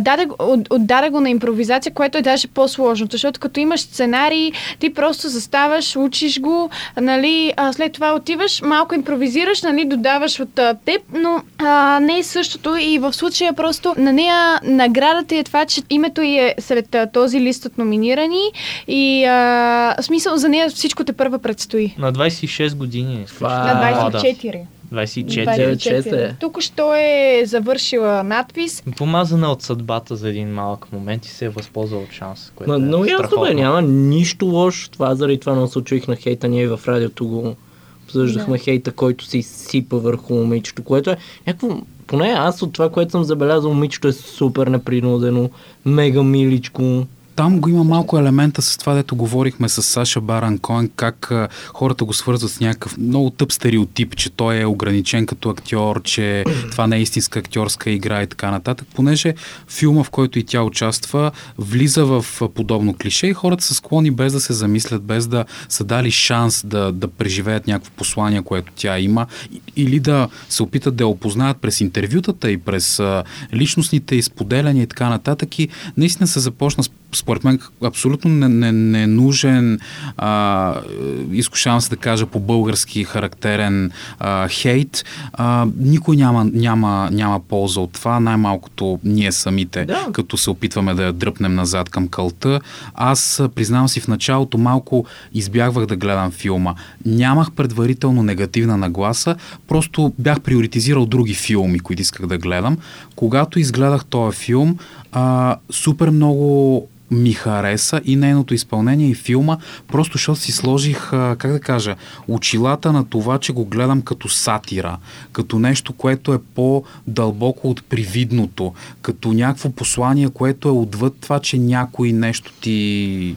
даде, отдаде го на импровизация, което е даже по-сложно, защото като имаш сценарий, ти просто заставаш, учиш го, нали, след това отиваш, малко импровизираш, нали, додаваш от теб, но а, не е същото и в случая просто на нея наградата е това, че името е сред този лист от номинирани и а, смисъл за нея всичко те първа предстои. На 26 години. Това- На А, 24. 24. 24 е. Тук що е завършила надпис. Помазана от съдбата за един малък момент и се е възползвал от шанс. Което Ма, е много ясно бе, няма нищо лошо. Това заради това не се очуих на хейта. Ние в радиото го обсъждахме Да. хейта, който се изсипа върху момичето, което е някакво... Поне аз от това, което съм забелязал, момичето е супер непринудено, мега миличко. Там го има малко елемента с това, дето говорихме с Саша Баран Коен, как хората го свързват с някакъв много тъп стереотип, че той е ограничен като актьор, че това не е истинска актьорска игра и така нататък. Понеже филма, в който и тя участва, влиза в подобно клише и хората са склонни без да се замислят, без да са дали шанс да, да преживеят някакво послание, което тя има, или да се опитат да я опознаят през интервютата и през личностните изподеляния и така нататък. И наистина се започна с- според мен абсолютно ненужен, не, не нужен, а, изкушавам се да кажа по-български характерен а, хейт. А, никой няма, няма, няма полза от това, най-малкото ние самите, Да. като се опитваме да я дръпнем назад към кълта. Аз признавам си в началото малко избягвах да гледам филма. Нямах предварително негативна нагласа, просто бях приоритизирал други филми, които исках да гледам. Когато изгледах този филм, а, супер много ми хареса и нейното изпълнение и филма, просто защото си сложих, как да кажа, очилата на това, че го гледам като сатира, като нещо, което е по-дълбоко от привидното, като някакво послание, което е отвъд това, че някой нещо ти...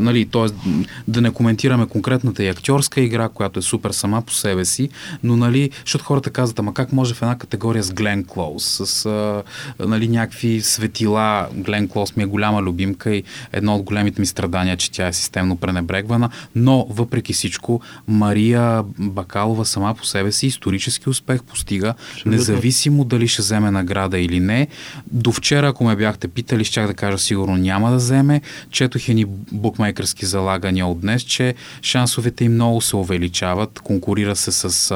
Нали, т.е. да не коментираме конкретната и актьорска игра, която е супер сама по себе си, но нали, защото хората казват, ама как може в една категория с Глен Клоус, с нали, някакви светила, Глен Клоус ми е голяма любимка и едно от големите ми страдания, че тя е системно пренебрегвана, но въпреки всичко Мария Бакалова сама по себе си исторически успех постига, независимо дали ще вземе награда или не. До вчера, ако ме бяхте питали, щях да кажа сигурно няма да вземе. Четох едни букмейкърски залагания от днес, че шансовете им много се увеличават. Конкурира се с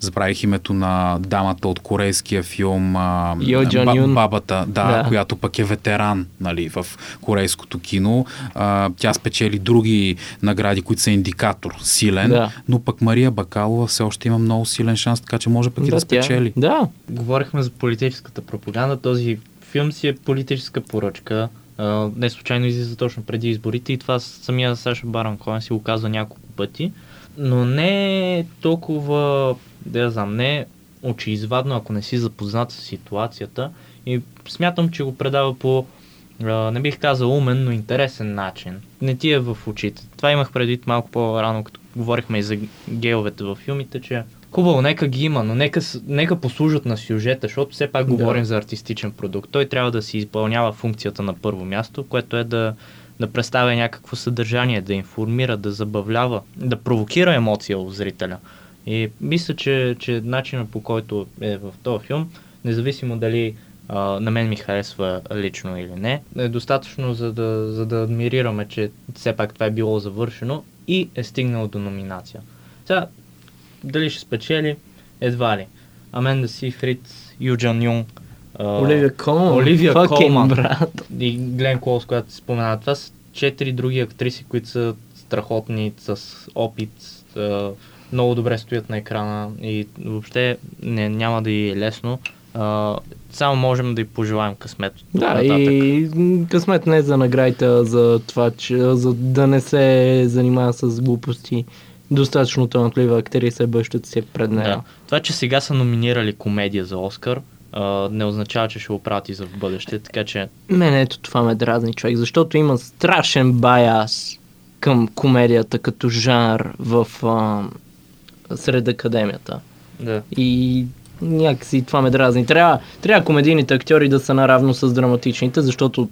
забравих името на дамата от корейския филм а, Йо Джон Юн. Бабата, да, Да. която пък е ветеран нали, в корейското кино. А, тя спечели други награди, които са индикатор, силен, Да. но пък Мария Бакалова все още има много силен шанс, така че може пък и да тя- спечели. Да, Говорихме за политическата пропаганда. Този филм си е политическа поръчка. А, Не случайно излиза точно преди изборите и това самия Саша Баран Коен си го казва няколко пъти. Но не е толкова, да я знам, не очеизвадно, ако не си запознат с ситуацията. И смятам, че го предава по, не бих казал умен, но интересен начин. Не ти е в очите. Това имах предвид малко по-рано, като говорихме и за геовете във филмите, че Хубаво, нека ги има, но нека, нека послужат на сюжета, защото все пак Да. говорим за артистичен продукт. Той трябва да си изпълнява функцията на първо място, което е да, да представя някакво съдържание, да информира, да забавлява, да провокира емоция в зрителя. И мисля, че, че начинът по който е в този филм, независимо дали а, на мен ми харесва лично или не, е достатъчно за да, за да адмирираме, че все пак това е било завършено и е стигнало до номинация. Сега, дали ще спечели? Едва ли. Аменда Сифрид, Юджан Юнг, Оливия Колман. Оливия Колман. брат. и Глен Клоус, която се спомена. Това са четири други актриси, които са страхотни, с опит, а, много добре стоят на екрана и въобще не, няма да и е лесно. А, само можем да й пожелаем късмет. Да, нататък. и късмет не за наградите, а за това, че за да не се занимава с глупости. Достатъчно талантлива актриса е бъщата си пред нея. Да. Това, че сега са номинирали комедия за Оскар, а, не означава, че ще го правят и за в бъдеще, така че Мен ето това ме дразни човек, защото има страшен баяс към комедията като жанр в а, сред академията. да. И някакси това ме дразни. Трябва, трябва комедийните актьори да са наравно с драматичните, защото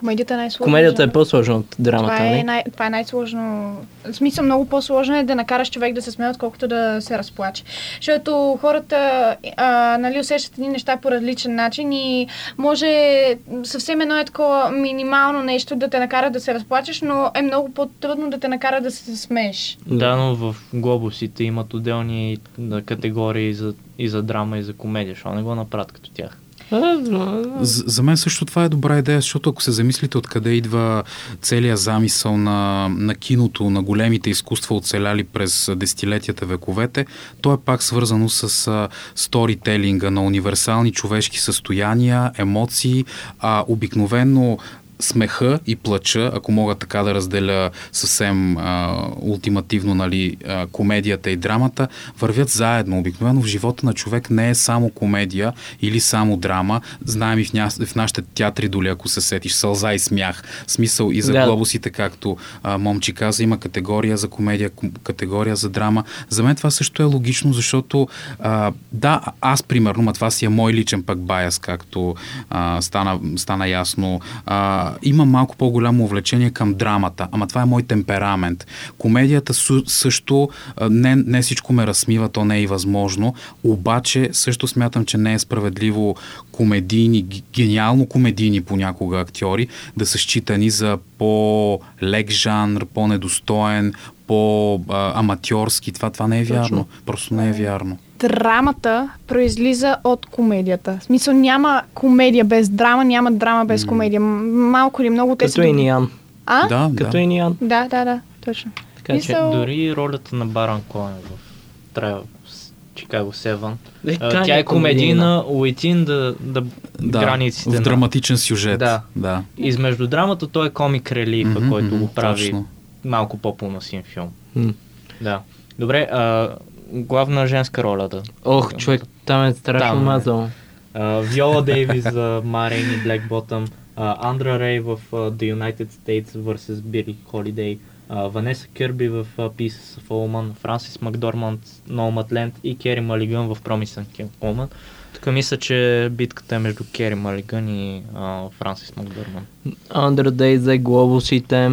Комедията е най-сложна. комедията е по-сложна от драмата. Това е, нали? най- това е най-сложно. В смисъл много по-сложно е да накараш човек да се смее, отколкото да се разплаче. Защото хората а, нали, усещат едни неща по различен начин и може съвсем едно е такова минимално нещо да те накара да се разплачеш, но е много по-трудно да те накара да се смееш. Да, но в глобусите имат отделни категории за, и за драма, и за комедия. Защо не го направят като тях? За, мен също това е добра идея, защото ако се замислите откъде идва целият замисъл на, на киното, на големите изкуства оцеляли през десетилетията, вековете, то е пак свързано с сторителинга на универсални човешки състояния, емоции, а обикновено смеха и плача, ако мога така да разделя съвсем а, ултимативно нали, а, комедията и драмата, вървят заедно. Обикновено в живота на човек не е само комедия или само драма. Знаем и в, ня... в нашите театри, доли, ако се сетиш, сълза и смях. Смисъл и за Да. глобусите, както а, Момчи каза, има категория за комедия, ком- категория за драма. За мен това също е логично, защото а, да, аз примерно, ма това си е мой личен пък баяс, както а, стана, стана ясно, а, имам малко по-голямо увлечение към драмата, ама това е мой темперамент. Комедията су, също, а, не, не всичко ме разсмива, то не е и възможно, обаче също смятам, че не е справедливо комедийни, гениално комедийни понякога актьори да са считани за по-лек жанр, по-недостоен, по-аматьорски. Това, това не е вярно. Точно. Просто не е вярно. Драмата произлиза от комедията. В смисъл няма комедия без драма, няма драма без комедия. Малко или много те Като са... и Ниан. А? Да, Като да. и Ниан. Да, да, да, точно. Така че... Мисъл- Дори ролята на Баран Коен в Travel Чикаго 7. Е, тя е е комедийна, уитин да, да, Да, границите в на... драматичен сюжет. Да. да. Измежду драмата той е комик релифа, Мгм, който го прави точно. малко по-поносим филм. М. Да. Добре, а, главна женска роля да. Ох, човек, там е страшно Там е. мазал. Виола Дейвис за Марин и Black Bottom, Андра Рей в а, The United States vs. Билли Холидей, Ванеса Кърби в а, Pieces of a Woman, Франсис Макдорманд, Nomadland и Кери Малиган в Promising Woman. Тук мисля, че битката е между Кери Малиган и а, Франсис Макдорманд. Андер Дей взе глобусите.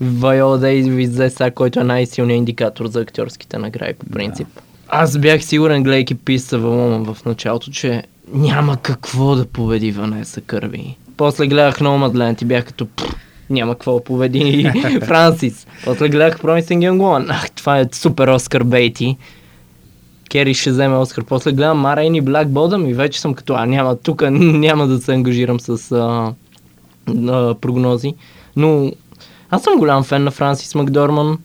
Вайола Дейвис взе сега, който е най-силният индикатор за актьорските награди по принцип. Аз бях сигурен, гледайки писа в в началото, че няма какво да победи Ванеса Кърби. После гледах Nomadland и бях като «Пф, няма какво да победи Франсис. После гледах Promising Young Woman. Ах, това е супер Оскар Бейти. Кери ще вземе Оскар. После гледам Марайн и Black Bottom и вече съм като, а няма, тук няма да се ангажирам с а, а, прогнози. Но аз съм голям фен на Франсис Макдорман.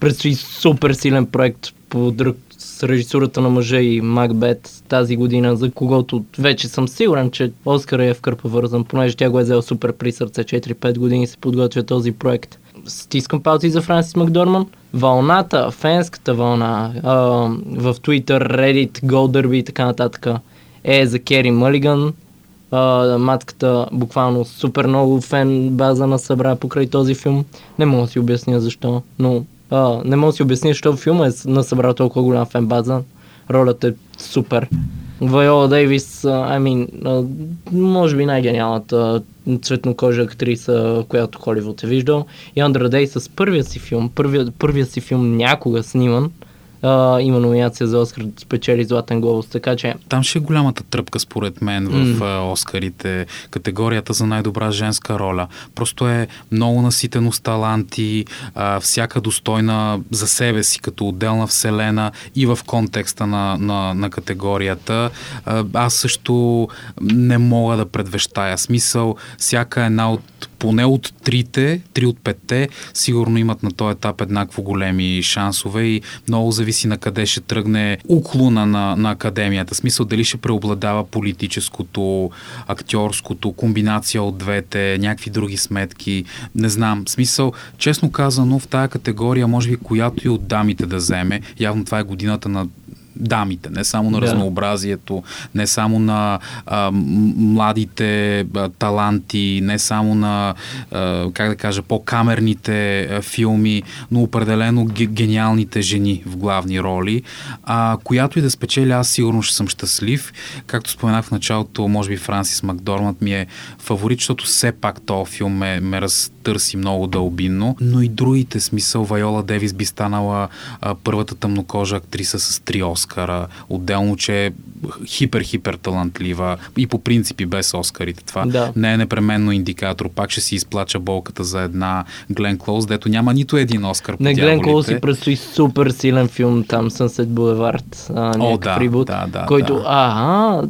Предстои супер силен проект по друг с режисурата на мъжа и Макбет тази година, за когото вече съм сигурен, че Оскар е в кърпа вързан, понеже тя го е взела супер при сърце 4-5 години се подготвя този проект. Стискам палци за Франсис Макдорман. Вълната, фенската вълна, а, в Twitter, Reddit, Goldderby и така нататък е за Кери Мълиган. Матката буквално супер много фен база на събра покрай този филм. Не мога да си обясня защо, но а, не мога да си обясня защо филма е насъбрал толкова голям фен база. Ролята е супер. Вайола Дейвис, I mean, може би най-гениалната цветнокожа актриса, която Холивуд е виждал. И Андра Дей с първия си филм, първия, първия си филм някога сниман, а, има номинация за Оскар, спечели Златен глобус, така че... Там ще е голямата тръпка, според мен, в mm. Оскарите. Категорията за най-добра женска роля. Просто е много наситено с таланти, а, всяка достойна за себе си, като отделна вселена и в контекста на, на, на категорията. А, аз също не мога да предвещая. Смисъл, всяка една от поне от трите, три от петте, сигурно имат на този етап еднакво големи шансове и много зависи на къде ще тръгне уклона на, на академията. Смисъл дали ще преобладава политическото, актьорското, комбинация от двете, някакви други сметки. Не знам. Смисъл, честно казано, в тая категория, може би, която и от дамите да вземе, явно това е годината на дамите, не само на да. разнообразието, не само на а, младите а, таланти, не само на, а, как да кажа, по-камерните а, филми, но определено гениалните жени в главни роли. А, която и да спечеля, аз сигурно ще съм щастлив. Както споменах в началото, може би Франсис Макдормат ми е фаворит, защото все пак този филм ме, ме разтърси много дълбинно, но и другите смисъл Вайола Девис би станала а, първата тъмнокожа актриса с три Оскара. Отделно, че е хипер-хипер талантлива и по принципи без Оскарите. Това да. не е непременно индикатор. Пак ще си изплача болката за една Глен Клоуз, дето няма нито един Оскар по Не, Глен Клоуз си предстои супер силен филм там Сънсет Булевард, О, да, фрибут, да, да, който, да. а,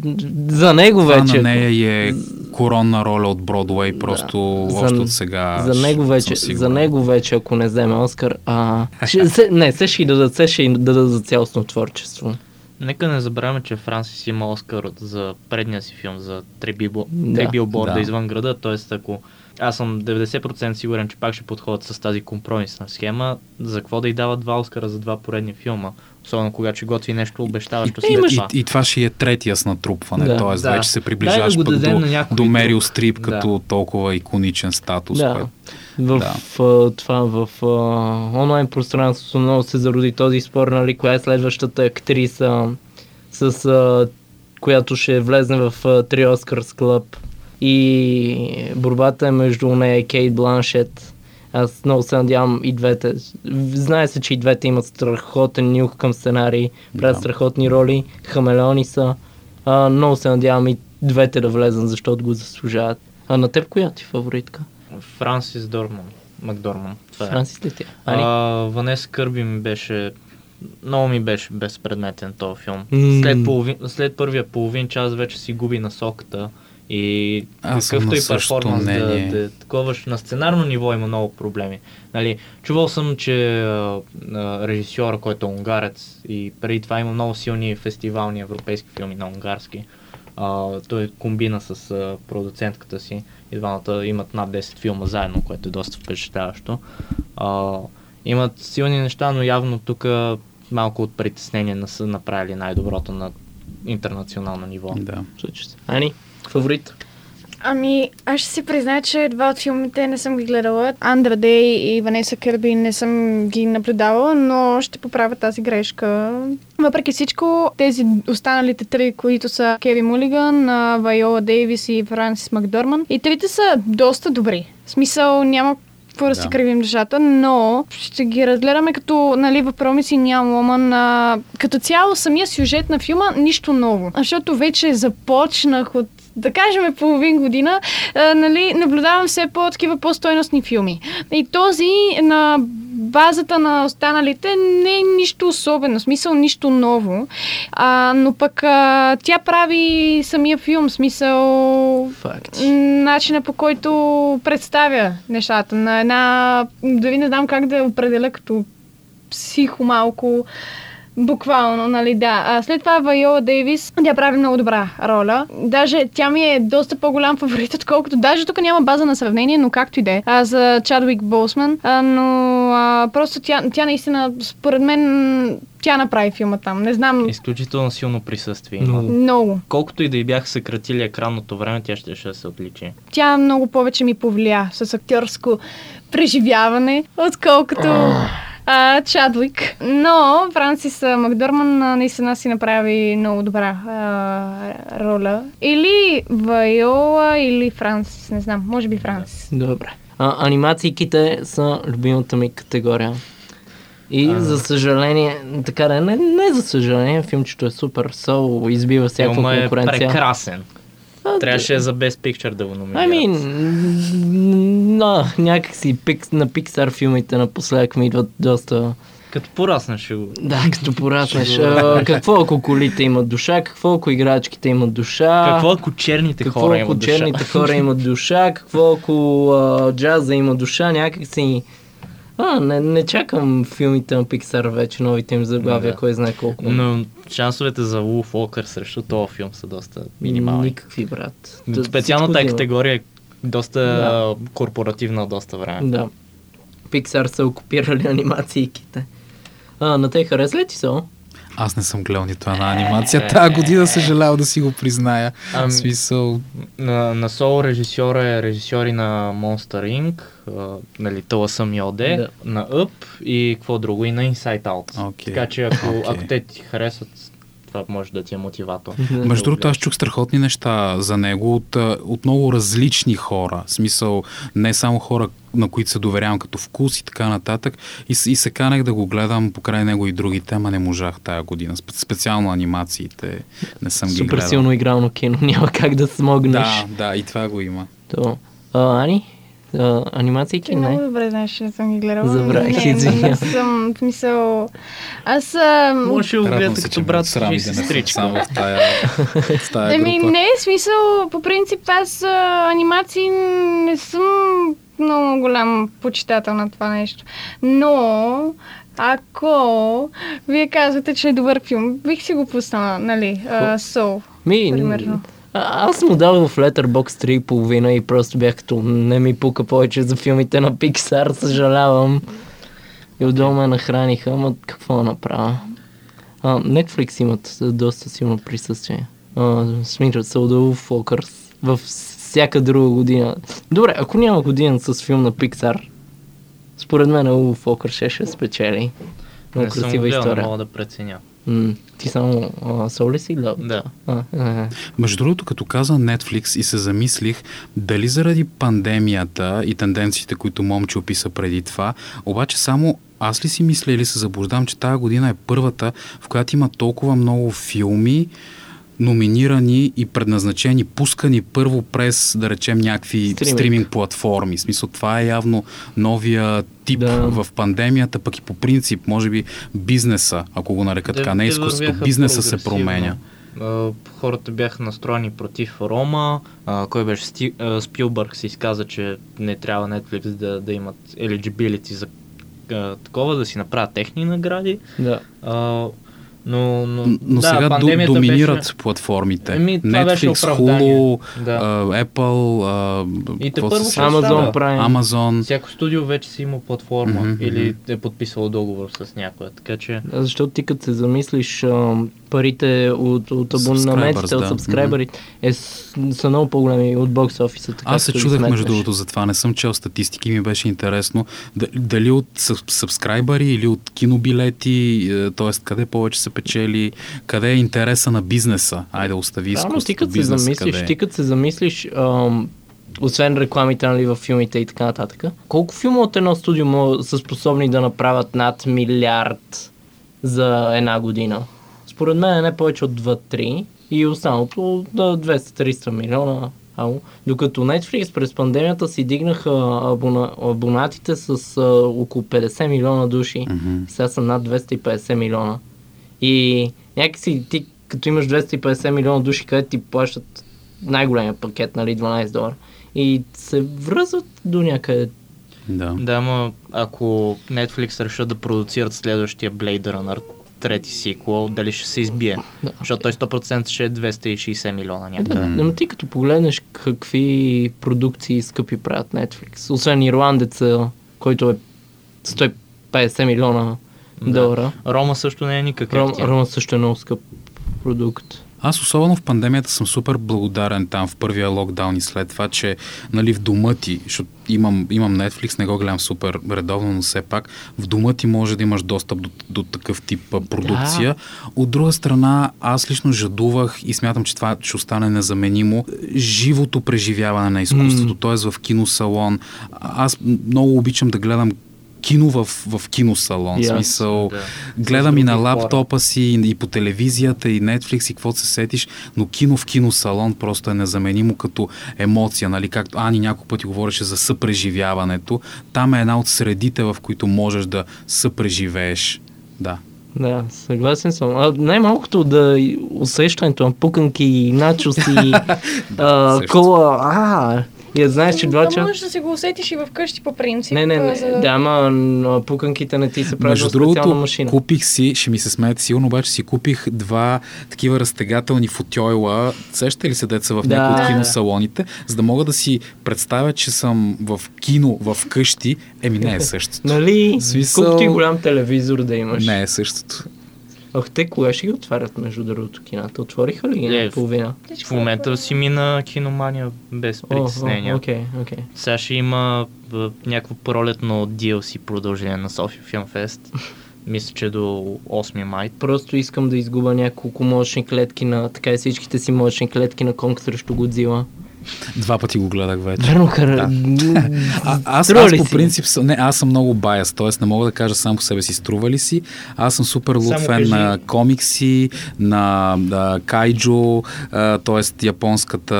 за него Това вече. на нея е коронна роля от Бродвей, просто да. още от сега. За него вече, за него вече, ако не вземе Оскар, а, ще, се, не, се ще и дадат, се ще и дадат за цялостно творчество. Нека не забравяме, че Франсис има Оскар за предния си филм, за Три, билбо... да, да. извън града, т.е. ако аз съм 90% сигурен, че пак ще подходят с тази компромисна схема, за какво да й дават два Оскара за два поредни филма? Особено когато ще готви нещо обещаващо след това. И, и, това ще е третия с натрупване, да, т.е. Да. вече се приближаваш да пък до, до Мерил Стрип да. като толкова иконичен статус. Да. Което, в, да. в, това, в в онлайн пространството много се зароди този спор, нали, коя е следващата актриса, с а, която ще влезне в Три Оскарс Клъб. И борбата е между нея и Кейт Бланшет аз много се надявам и двете. Знае се, че и двете имат страхотен нюх към сценарии, правят да. страхотни роли, хамелеони са. А, много се надявам и двете да влезат, защото го заслужават. А на теб коя ти фаворитка? Франсис Дорман. Макдорман. Това е. Франсис ли ти? А, Ванес Кърби ми беше много ми беше безпредметен този филм. Mm. След, половин, след първия половин час вече си губи насоката. И Аз какъвто и перформанс да, да таковаш на сценарно ниво има много проблеми. Нали, чувал съм, че а, а, режисьора, който е унгарец и преди това има много силни фестивални европейски филми на унгарски, а, той комбина с а, продуцентката си и двамата имат над 10 филма заедно, което е доста впечатляващо. А, имат силни неща, но явно тук малко от притеснение не са направили най-доброто на интернационално ниво. Да. Ани? Фаворит? Ами, аз ще си призная, че два от филмите не съм ги гледала. Андра Дей и Ванеса Кърби не съм ги наблюдавала, но ще поправя тази грешка. Въпреки всичко, тези останалите три, които са Кеви Мулиган, Вайола Дейвис и Франсис Макдорман, и трите са доста добри. В смисъл, няма какво да, да си кривим душата, но ще ги разгледаме като нали, в Промиси няма. А, като цяло самия сюжет на филма нищо ново. Защото вече започнах от да кажем половин година, а, нали, наблюдавам все по-такива по-стойностни филми. И този на базата на останалите не е нищо особено, в смисъл нищо ново, а, но пък а, тя прави самия филм, смисъл Факт. начина по който представя нещата на една, дали не знам как да определя като психо малко Буквално, нали, да. А след това Вайола Дейвис, тя прави много добра роля. Даже тя ми е доста по-голям фаворит, отколкото даже тук няма база на сравнение, но както и да е. А, за Чадвик Болсман. А, но а, просто тя, тя наистина, според мен, тя направи филма там. Не знам. Изключително силно присъствие. Много. много. Колкото и да й бях съкратили екранното време, тя ще, ще се отличи. Тя много повече ми повлия с актьорско преживяване, отколкото а, Чадвик. Но Франсис Макдорман наистина си направи много добра а, роля. Или Вайола, или Франсис, не знам, може би Франсис. Добре. А, анимацииките са любимата ми категория. И А. за съжаление, така да, не, не за съжаление, филмчето е супер, сол, избива всякаква Филма е конкуренция. прекрасен. А, Трябваше за Best Picture да го номинират. Ами, на, някакси пик, на Pixar филмите напоследък ми идват доста... Като пораснеш ще го... Да, като пораснеш. А, какво ако колите имат душа, какво ако играчките имат душа, Какво ако черните какво хора имат душа? черните хора имат душа, какво ако а, джаза има душа, някакси... А, не, не чакам филмите на Pixar вече, новите им заглавия, Да. кой знае колко. Но шансовете за Wolf Walker срещу този филм са доста минимални. Никакви, брат. Специално тази категория е доста Да. корпоративна доста време. Да. Pixar са окупирали анимациите. А, на те хареса ли ти са? Аз не съм гледал нито една анимация. Тази година съжалявам да си го призная. В смисъл, На, на соло режисьора е режисьори на Monster Inc., а, нали, Тъла съм и Оде, Да. на Up и какво друго, и на Inside Out. Окей. Така че ако, Окей. ако те ти харесват, това може да ти е мотиватор. Между другото, аз чух страхотни неща за него от, от много различни хора. В смисъл, не само хора, на които се доверявам като вкус и така нататък. И, и се канех да го гледам покрай него и другите, ама не можах тая година. Спе- специално анимациите не съм ги Супер гледал. силно игрално кино, няма как да смогнеш. Да, да, и това го има. То. А, Ани? А, анимации Ти не? много добре знаеш, че не съм ги гледала. Забравих, не, извинявам. не съм, в смисъл... Аз... ам, Може да гледате се, като брат и не съм сестричка. само в тая, в тая Еми, не, в смисъл, по принцип аз а, анимации не съм много голям почитател на това нещо. Но, ако вие казвате, че е добър филм, бих си го пуснала, нали, а, Soul, Ми, примерно. А, аз му дал в Letterboxd 3,5 и просто бях като не ми пука повече за филмите на Pixar, съжалявам. И отдолу ме нахраниха, ама какво направя? А, Netflix имат доста силно присъствие. А, Смират се отдолу Фокърс във всяка друга година. Добре, ако няма година с филм на Pixar, според мен Улу Фокър ще ще спечели. Много красива гледал, не история. мога да преценя. М, ти само а, сол ли си? Да. А, а, Между другото, като каза Netflix и се замислих дали заради пандемията и тенденциите, които момче описа преди това, обаче само аз ли си мисля или се заблуждавам, че тази година е първата, в която има толкова много филми, номинирани и предназначени, пускани първо през, да речем, някакви Стриминг. стриминг, платформи. В смисъл, това е явно новия тип Да. в пандемията, пък и по принцип, може би, бизнеса, ако го нарека така, не Те изкуството, бизнеса се променя. А, Хората бяха настроени против Рома. А, Кой беше Сти... а, Спилбърг се изказа, че не трябва Netflix да, да имат eligibility за такова, да си направят техни награди. да. Но, но, Но да, сега доминират беше... платформите. Еми, Netflix. Hulu, Да. а, Apple, а, И какво тепърво се? Amazon. Prime. Amazon. Всяко студио вече си има платформа Мгм, или е подписало договор с някоя. Така че Да, Защото ти като се замислиш, парите от, от абонаментите, от да. сабскрайберите е, са много по-големи от бокс офиса. Така Аз се чудех, между другото, за това не съм чел статистики ми беше интересно да- дали от сабскрайбъри или от кинобилети, т.е. къде повече се печели, къде е интереса на бизнеса. Айде, остави Реално ти изкуството, като се замислиш, къде е. ти като се замислиш, ам, освен рекламите нали, в филмите и така нататък, колко филма от едно студио са способни да направят над милиард за една година? Според мен е не повече от 2-3 и останалото да 200-300 милиона. Ало. Докато Netflix през пандемията си дигнаха абона, абонатите с а, около 50 милиона души. Мгм. Сега са над 250 милиона. И някакси ти, като имаш 250 милиона души, където ти плащат най-големия пакет, нали, 12 долара, и се връзват до някъде. Да. Да, ама ако Netflix решат да продуцират следващия Blade Runner, трети сиквел, дали ще се избие. Да. Защото той 100% ще е 260 милиона някъде. Да. Но ти като погледнеш какви продукции скъпи правят Netflix, освен Ирландеца, който е 150 милиона Да. долара, Рома също не е никак Ром. Рома също е много скъп продукт. Аз особено в пандемията съм супер благодарен там в първия локдаун и след това, че нали, в дома ти, защото имам, имам Netflix, не го гледам супер редовно, но все пак в дома ти може да имаш достъп до, до такъв тип продукция. От друга страна, аз лично жадувах и смятам, че това ще остане незаменимо. Живото преживяване на изкуството, т.е. в киносалон. Аз много обичам да гледам кино в, в киносалон. Ясно, Смисъл, да. гледам и на хора. лаптопа си, и по телевизията, и Netflix, и какво се сетиш, но кино в киносалон просто е незаменимо като емоция, нали? Както Ани няколко пъти говореше за съпреживяването. Там е една от средите, в които можеш да съпреживееш. Да. Да, съгласен съм. А, най-малкото да усещането на пуканки и начоси, а, също. кола, а, и знаеш, че два Да часа... можеш да си го усетиш и вкъщи по принцип. Не, не, не, за... да, ама пуканките не ти се правят Между другото, машина. купих си, ще ми се смеете сигурно, обаче си купих два такива разтегателни футойла. Сещате ли се деца в Да. някои от Да. киносалоните, за да мога да си представя, че съм в кино, в къщи. Еми не е същото. Нали? Смисъл- Колкото и голям телевизор да имаш. Не е същото. Ох, те кога ще ги отварят, между другото, кината? Отвориха ли ги Е, на половина? В момента си мина киномания без притеснения. Окей, окей. Сега ще има някакво пролетно DLC продължение на София Филм Фест. Мисля, че до 8 май. Просто искам да изгуба няколко мощни клетки на, така и всичките си мощни клетки на Конг срещу Годзила. Два пъти го гледах вече. Верно, кара... А, аз, аз по принцип съм, не, аз съм много баяс, т.е. не мога да кажа сам по себе си струва ли си. Аз съм супер луд фен кажи. на комикси, на да, кайджо, т.е. японската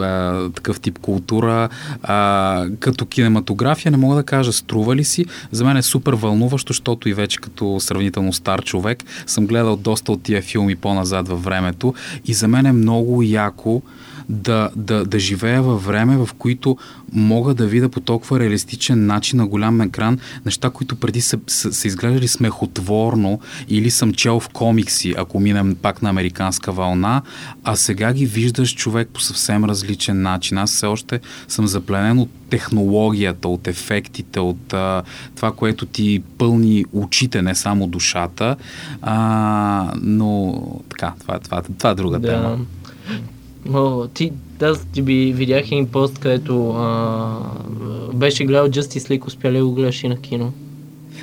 а, такъв тип култура. А, като кинематография не мога да кажа струва ли си. За мен е супер вълнуващо, защото и вече като сравнително стар човек съм гледал доста от тия филми по-назад във времето и за мен е много яко да, да, да живея във време, в които мога да видя по толкова реалистичен начин на голям екран неща, които преди са, са, са изглеждали смехотворно или съм чел в комикси, ако минем пак на американска вълна, а сега ги виждаш човек по съвсем различен начин. Аз все още съм запленен от технологията, от ефектите, от а, това, което ти пълни очите, не само душата. А, но така, това, това, това е друга тема. О, ти, аз ти би видях един пост, където а, беше гледал Justice League, успя ли го гледаш и на кино?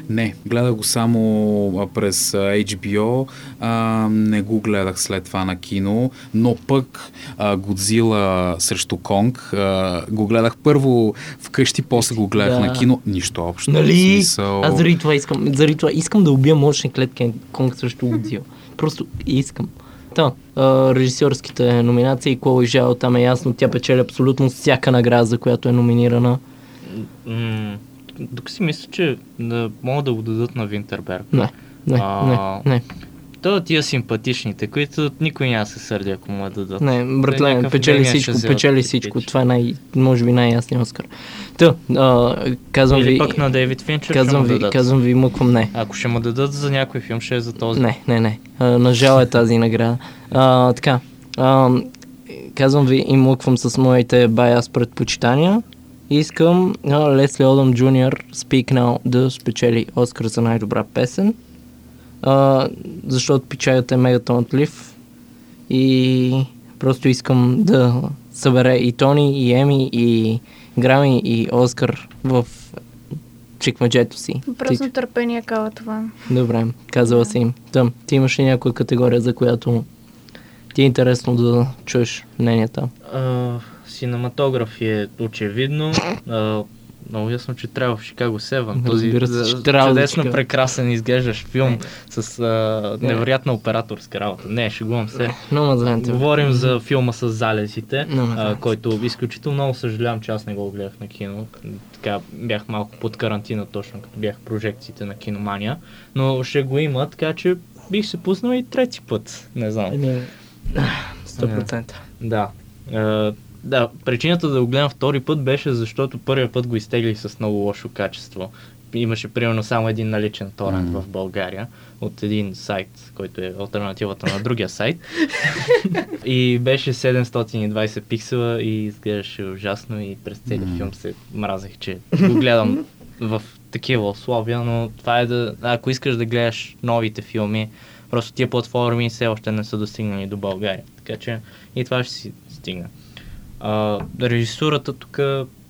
Не, гледах го само през HBO, а, не го гледах след това на кино, но пък а, Годзила срещу Конг а, го гледах първо вкъщи, после го гледах Да. на кино, нищо общо. Нали? Смисъл... Аз заради това искам, заради това искам да убия мощни клетки Конг срещу Годзила. Просто искам. Та, а, режисьорските номинации, Клои Жао, там е ясно, тя печели абсолютно всяка награда, за която е номинирана. М- Тук си мисля, че да, могат да го дадат на Винтерберг. Не, не, А, не, не. То тия симпатичните, които никой няма се сърди, ако му дадат. Не, братле, печели всичко, печели всичко. Това е най, може би най-ясният Оскар. Та, а, казвам Или ви, пък на Дейвид Финчер казвам ви, дадат. казвам ви, мъквам не. Ако ще му дадат за някой филм, ще е за този. Не, не, не. А, нажал е тази награда. А, така. А, казвам ви и млъквам с моите баяс предпочитания. Искам Лесли Одъм Джуниор Speak Now да спечели Оскар за най-добра песен. А, защото пичаят е мега талантлив и просто искам да събере и Тони, и Еми, и Грами, и Оскар в чекмеджето си. Просто нетърпение кава това. Добре, казала си им. Там, ти имаш ли някоя категория, за която ти е интересно да чуеш мненията? А, синематограф е очевидно. А, много ясно, че трябва в Шикаго 7. Този се, да чудесно прекрасен изглеждащ филм Не. с а, невероятна операторска работа. Не, шегувам се. Те. Говорим за филма с залезите, ме а, който изключително много съжалявам, че аз не го гледах на кино. Така бях малко под карантина точно, като бях прожекциите на киномания. Но ще го има, така че бих се пуснал и трети път. Не знам. Еми, 100%. Да. Да, причината да го гледам втори път беше, защото първия път го изтеглих с много лошо качество. Имаше примерно само един наличен торент Мгм. в България от един сайт, който е альтернативата на другия сайт. и беше 720 пиксела и изглеждаше ужасно и през целия Мгм. филм се мразех, че го гледам в такива условия, но това е да, ако искаш да гледаш новите филми, просто тия платформи все още не са достигнали до България. Така че и това ще си стигне. А, режисурата тук,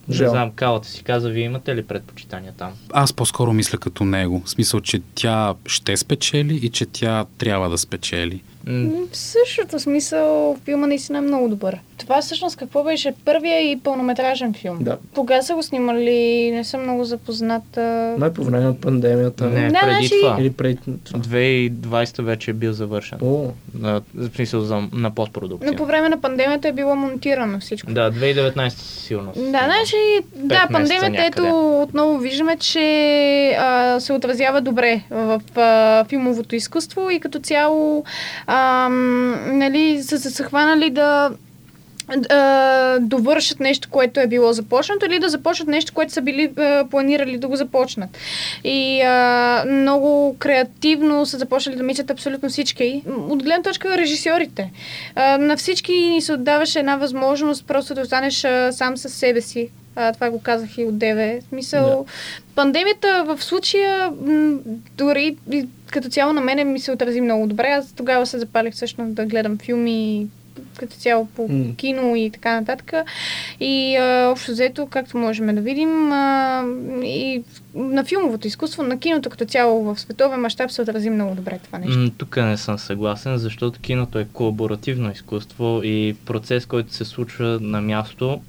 не знам, Калата си каза, вие имате ли предпочитания там? Аз по-скоро мисля като него. В смисъл, че тя ще спечели и че тя трябва да спечели. В същото смисъл филма наистина е много добър. Това всъщност какво беше? Първия и пълнометражен филм. Да. Кога са го снимали? Не съм много запозната. Май по време на пандемията. Не, Да, преди значи- това. Или преди това. 2020 вече е бил завършен. О, На, в смисъл за, на постпродукция. Но по време на пандемията е било монтирано всичко. Да, 2019 със сигурност. Да, значи, да, пандемията, ето, отново виждаме, че а, се отразява добре в а, филмовото изкуство и като цяло, ам, нали, са се съхванали да довършат нещо, което е било започнато или да започнат нещо, което са били а, планирали да го започнат. И а, много креативно са започнали да мислят абсолютно всички. От гледна точка режисьорите. А, на всички ни се отдаваше една възможност просто да останеш а, сам със себе си. А, това го казах и от ДВ. В Смисъл, пандемията в случая м, дори като цяло на мене ми се отрази много добре. Аз тогава се запалих всъщност да гледам филми като цяло по М. кино и така нататък. И а, общо взето, както можем да видим, а, и на филмовото изкуство, на киното като цяло в световен мащаб се отрази много добре това нещо. М, Тук не съм съгласен, защото киното е колаборативно изкуство и процес, който се случва на място,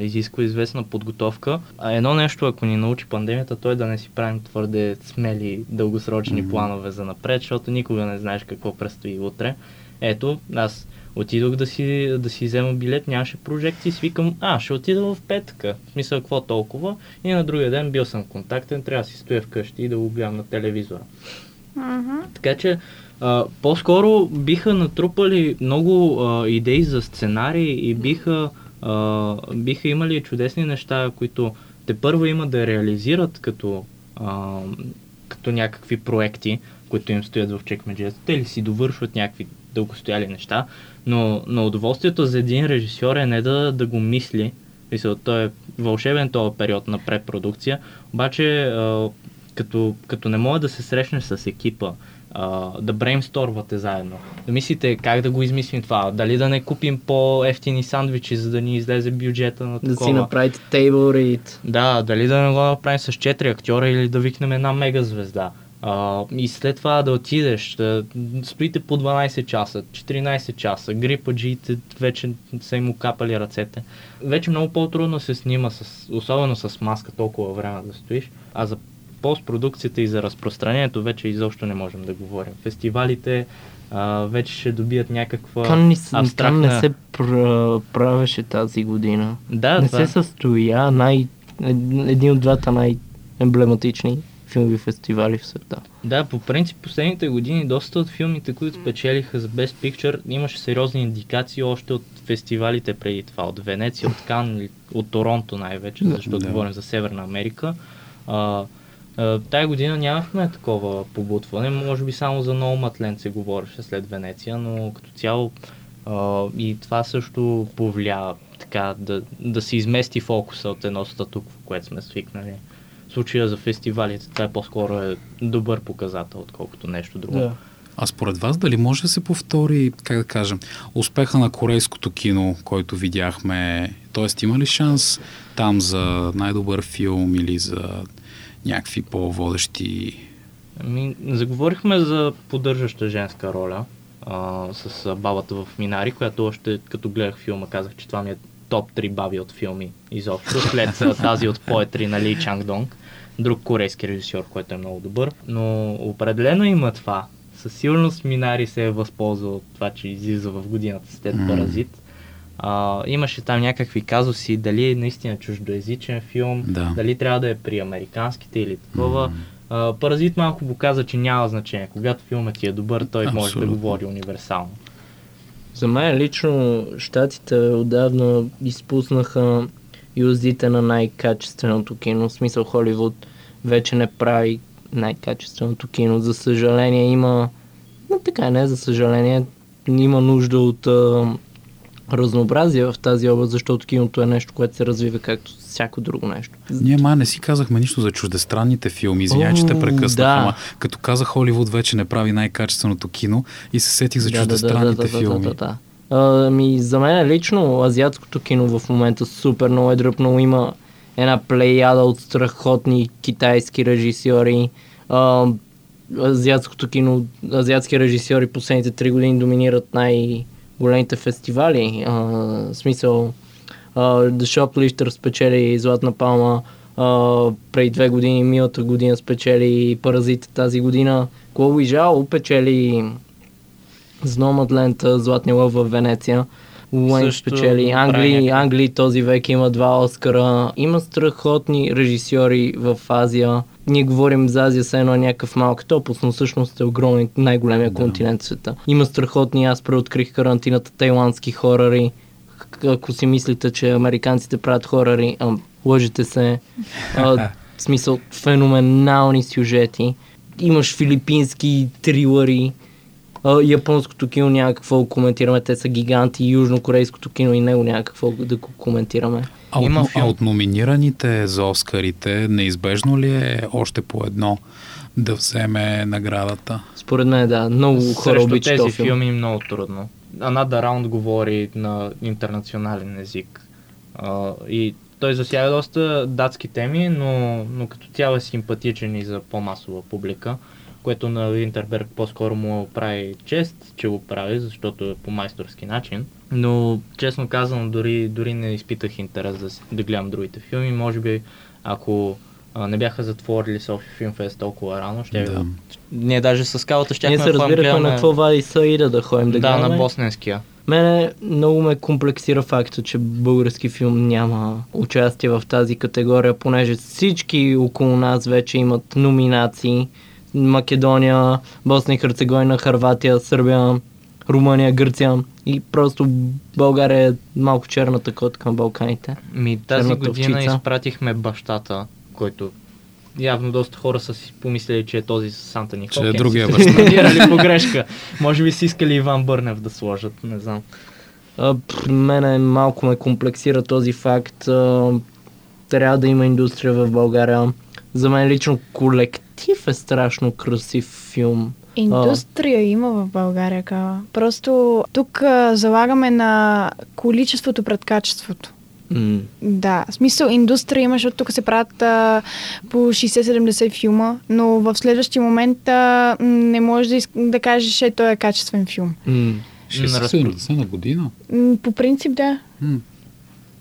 изисква известна подготовка. А едно нещо, ако ни научи пандемията, то е да не си правим твърде смели дългосрочни Мгм. планове за напред, защото никога не знаеш какво предстои утре. Ето, аз отидох да си, да си взема билет, нямаше прожекции, свикам, а, ще отида в петъка. В смисъл, какво толкова? И на другия ден бил съм контактен, трябва да си стоя вкъщи и да го гледам на телевизора. Мгм. Така че а, по-скоро биха натрупали много а, идеи за сценарии и биха, а, биха имали чудесни неща, които те първо има да реализират като, а, като някакви проекти, които им стоят в чекмеджетата или си довършват някакви дългостояли неща, но, но удоволствието за един режисьор е не да, да го мисли, мисля, той е вълшебен този период на препродукция, обаче а, като, като не може да се срещнеш с екипа, а, да бреймсторвате заедно, да мислите как да го измислим това, дали да не купим по-ефтини сандвичи, за да ни излезе бюджета на да такова. си направите table read. Да, дали да не го направим с 4 актьора или да викнем една мега звезда. А, и след това да отидеш, да стоите по 12 часа, 14 часа, грипаджиите вече са им капали ръцете. Вече много по-трудно се снима, с, особено с маска толкова време да стоиш, а за постпродукцията и за разпространението вече изобщо не можем да говорим. Фестивалите а, вече ще добият някаква Кан, не, абстрактна... Не се пр- правеше тази година. Да, не това се състоя най... ед- един от двата най-емблематични филмови фестивали в света. Да, по принцип последните години доста от филмите, които спечелиха за Best Picture, имаше сериозни индикации още от фестивалите преди това, от Венеция, от Кан, от Торонто най-вече, защото Да. говорим за Северна Америка. А, а, тая година нямахме такова побутване, може би само за Nomadland се говореше след Венеция, но като цяло а, и това също повлия така да, да се измести фокуса от едно статукво, което сме свикнали. В случая за фестивалите това е по-скоро е добър показател, отколкото нещо друго. Да. А според вас дали може да се повтори, как да кажем, успеха на корейското кино, който видяхме? Тоест има ли шанс там за най-добър филм или за някакви по-водещи... Ами, заговорихме за поддържаща женска роля а, с бабата в Минари, която още като гледах филма казах, че това ми е топ 3 баби от филми изобщо, след тази от поетри на Ли Чанг Донг, друг корейски режисьор, който е много добър. Но определено има това. Със сигурност Минари се е възползвал от това, че излиза в годината след. Паразит. А, имаше там някакви казуси, дали е наистина чуждоязичен филм, Да. дали трябва да е при американските или такова. М. А, Паразит малко показа, че няма значение. Когато филмът ти е добър, той може да Абсолютно. говори универсално. За мен лично щатите отдавна изпуснаха юздите на най-качественото кино. В смисъл Холивуд вече не прави най-качественото кино. За съжаление има... Но така не, за съжаление има нужда от а, разнообразие в тази област, защото киното е нещо, което се развива както всяко друго нещо. Ние ма не си казахме нищо за чуждестранните филми. Извинявай, че те прекъснах. да. Ама като каза Холивуд вече не прави най-качественото кино и се сетих за чуждестранните филми. Да, да, да. А, Ами, за мен лично азиатското кино в момента супер много е дръпнало. Има една плеяда от страхотни китайски режисьори. А, азиатското кино, азиатски режисьори последните три години доминират най-големите фестивали. А, в смисъл, а, The Shoplifter спечели Златна палма, а, преди две години, миналата година спечели Паразит тази година. Клоу Жао печели с Номадленд Златния лъв в Венеция. Уайн Също спечели. някакъв- Англия този век има два Оскара. Има страхотни режисьори в Азия. Ние говорим за Азия, все едно е някакъв малък топус, но всъщност е огромен, най-големия Да. континент в света. Има страхотни, аз преоткрих карантината, тайландски хорари. Ако си мислите, че американците правят хорари, а, лъжете се. А, в смисъл, феноменални сюжети. Имаш филипински трилъри. А, японското кино няма какво да коментираме, те са гиганти. Южнокорейското кино и него няма какво да го коментираме. А от, Има а филм. от номинираните за Оскарите, неизбежно ли е още по едно да вземе наградата? Според мен, да, много хора Срещу обичат тези филм. филми много трудно. Another Round говори на интернационален език. А, и той засяга доста датски теми, но, но като цяло е симпатичен и за по-масова публика, което на Винтерберг по-скоро му прави чест, че го прави, защото е по майсторски начин. Но, честно казано, дори, дори не изпитах интерес да, да гледам другите филми. Може би, ако а, не бяха затворили Софи Филмфест толкова рано, ще Да. Ние даже с скалата ще Ние се разбирахме на какво вади Саида да ходим да, да, гледаме. на босненския. Мене много ме комплексира факта, че български филм няма участие в тази категория, понеже всички около нас вече имат номинации. Македония, Босна и Херцеговина, Харватия, Сърбия, Румъния, Гърция и просто България е малко черната котка на Балканите. Ми, тази Черната година овчица. изпратихме бащата, който явно доста хора са си помислили, че е този с Санта Никол. Че е другия баща. погрешка. Може би си искали Иван Бърнев да сложат, не знам. А, при мене малко ме комплексира този факт. А, трябва да има индустрия в България. За мен лично колектив е страшно красив филм. Индустрия има в България, Кава. Просто тук а, залагаме на количеството пред качеството. М, Да, в смисъл индустрия има, защото тук се правят а, по 60-70 филма, но в следващия момент а, не можеш да, иск- да кажеш, че той е качествен филм. м. 60 на година? По принцип, да. М.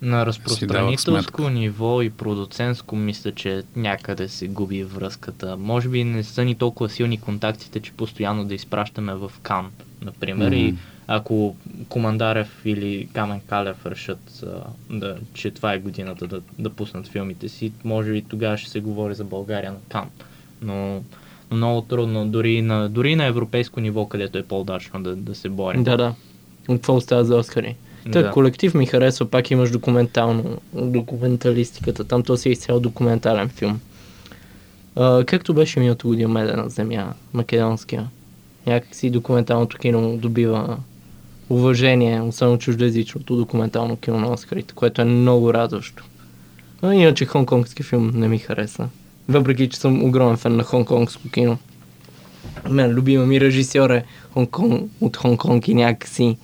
На разпространителско ниво и продуцентско мисля, че някъде се губи връзката. Може би не са ни толкова силни контактите, че постоянно да изпращаме в Кан, например. И Мгм. ако Командарев или Камен Калев решат, а, да, че това е годината да, да пуснат филмите си, може би тогава ще се говори за България на Кан. Но, но много трудно, дори и на, дори и на европейско ниво, където е по-удачно да, да се борим. Да, да. Какво остава за Оскари? Та, Да. колектив ми харесва, пак имаш документално, документалистиката. Там то си е изцяло документален филм. А, както беше миналото година Медена земя, македонския. Някак си документалното кино добива уважение, особено чуждоязичното документално кино на Оскарите, което е много радващо. А иначе хонконгски филм не ми хареса. Въпреки, че съм огромен фен на хонконгско кино. Мен любима ми режисьор е Хонконг, от Хонконг и някакси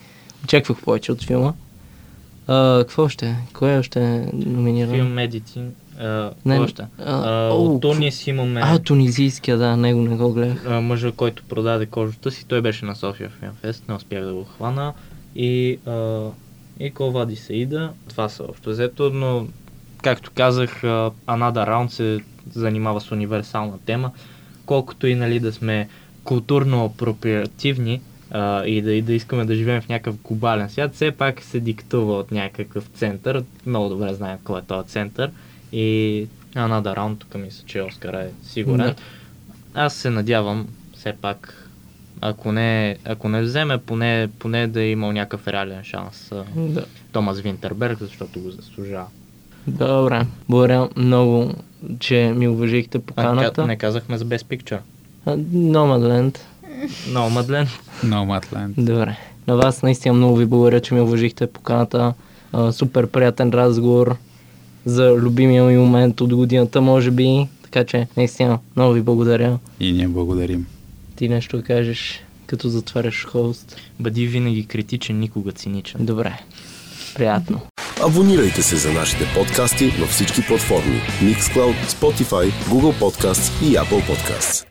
очаквах повече от филма. А, какво още? Кое още е номинирано? Филм. А, Не, още? о, от Тунис имаме А, тунизийския, да, него не го гледах. мъжа, който продаде кожата си. Той беше на София Филмфест, не успях да го хвана. И, а, и Ковади Саида. Това са общо взето, но както казах, а, Another Round се занимава с универсална тема. Колкото и нали, да сме културно апроприативни а, и, да, и да искаме да живеем в някакъв глобален свят, все пак се диктува от някакъв център. Много добре знаем кой е този център. И Another Round, тук мисля, че Оскар е сигурен. Да. Аз се надявам, все пак, ако не, ако не вземе, поне, поне да е имал някакъв реален шанс а, Да. Томас Винтерберг, защото го заслужава. Добре. Благодаря много, че ми уважихте А, поканата. ка- не казахме за Best Picture. А, Nomadland. Но, Мадлен, No Matland. Добре. На вас наистина много ви благодаря, че ми уважихте поканата. А, супер приятен разговор за любимия ми момент от годината, може би. Така че, наистина, много ви благодаря. И ние благодарим. Ти нещо да кажеш, като затваряш хост. бъди винаги критичен, никога циничен. Добре. Приятно. Абонирайте се за нашите подкасти на всички платформи Mixcloud, Spotify, Google Podcasts и Apple Podcasts.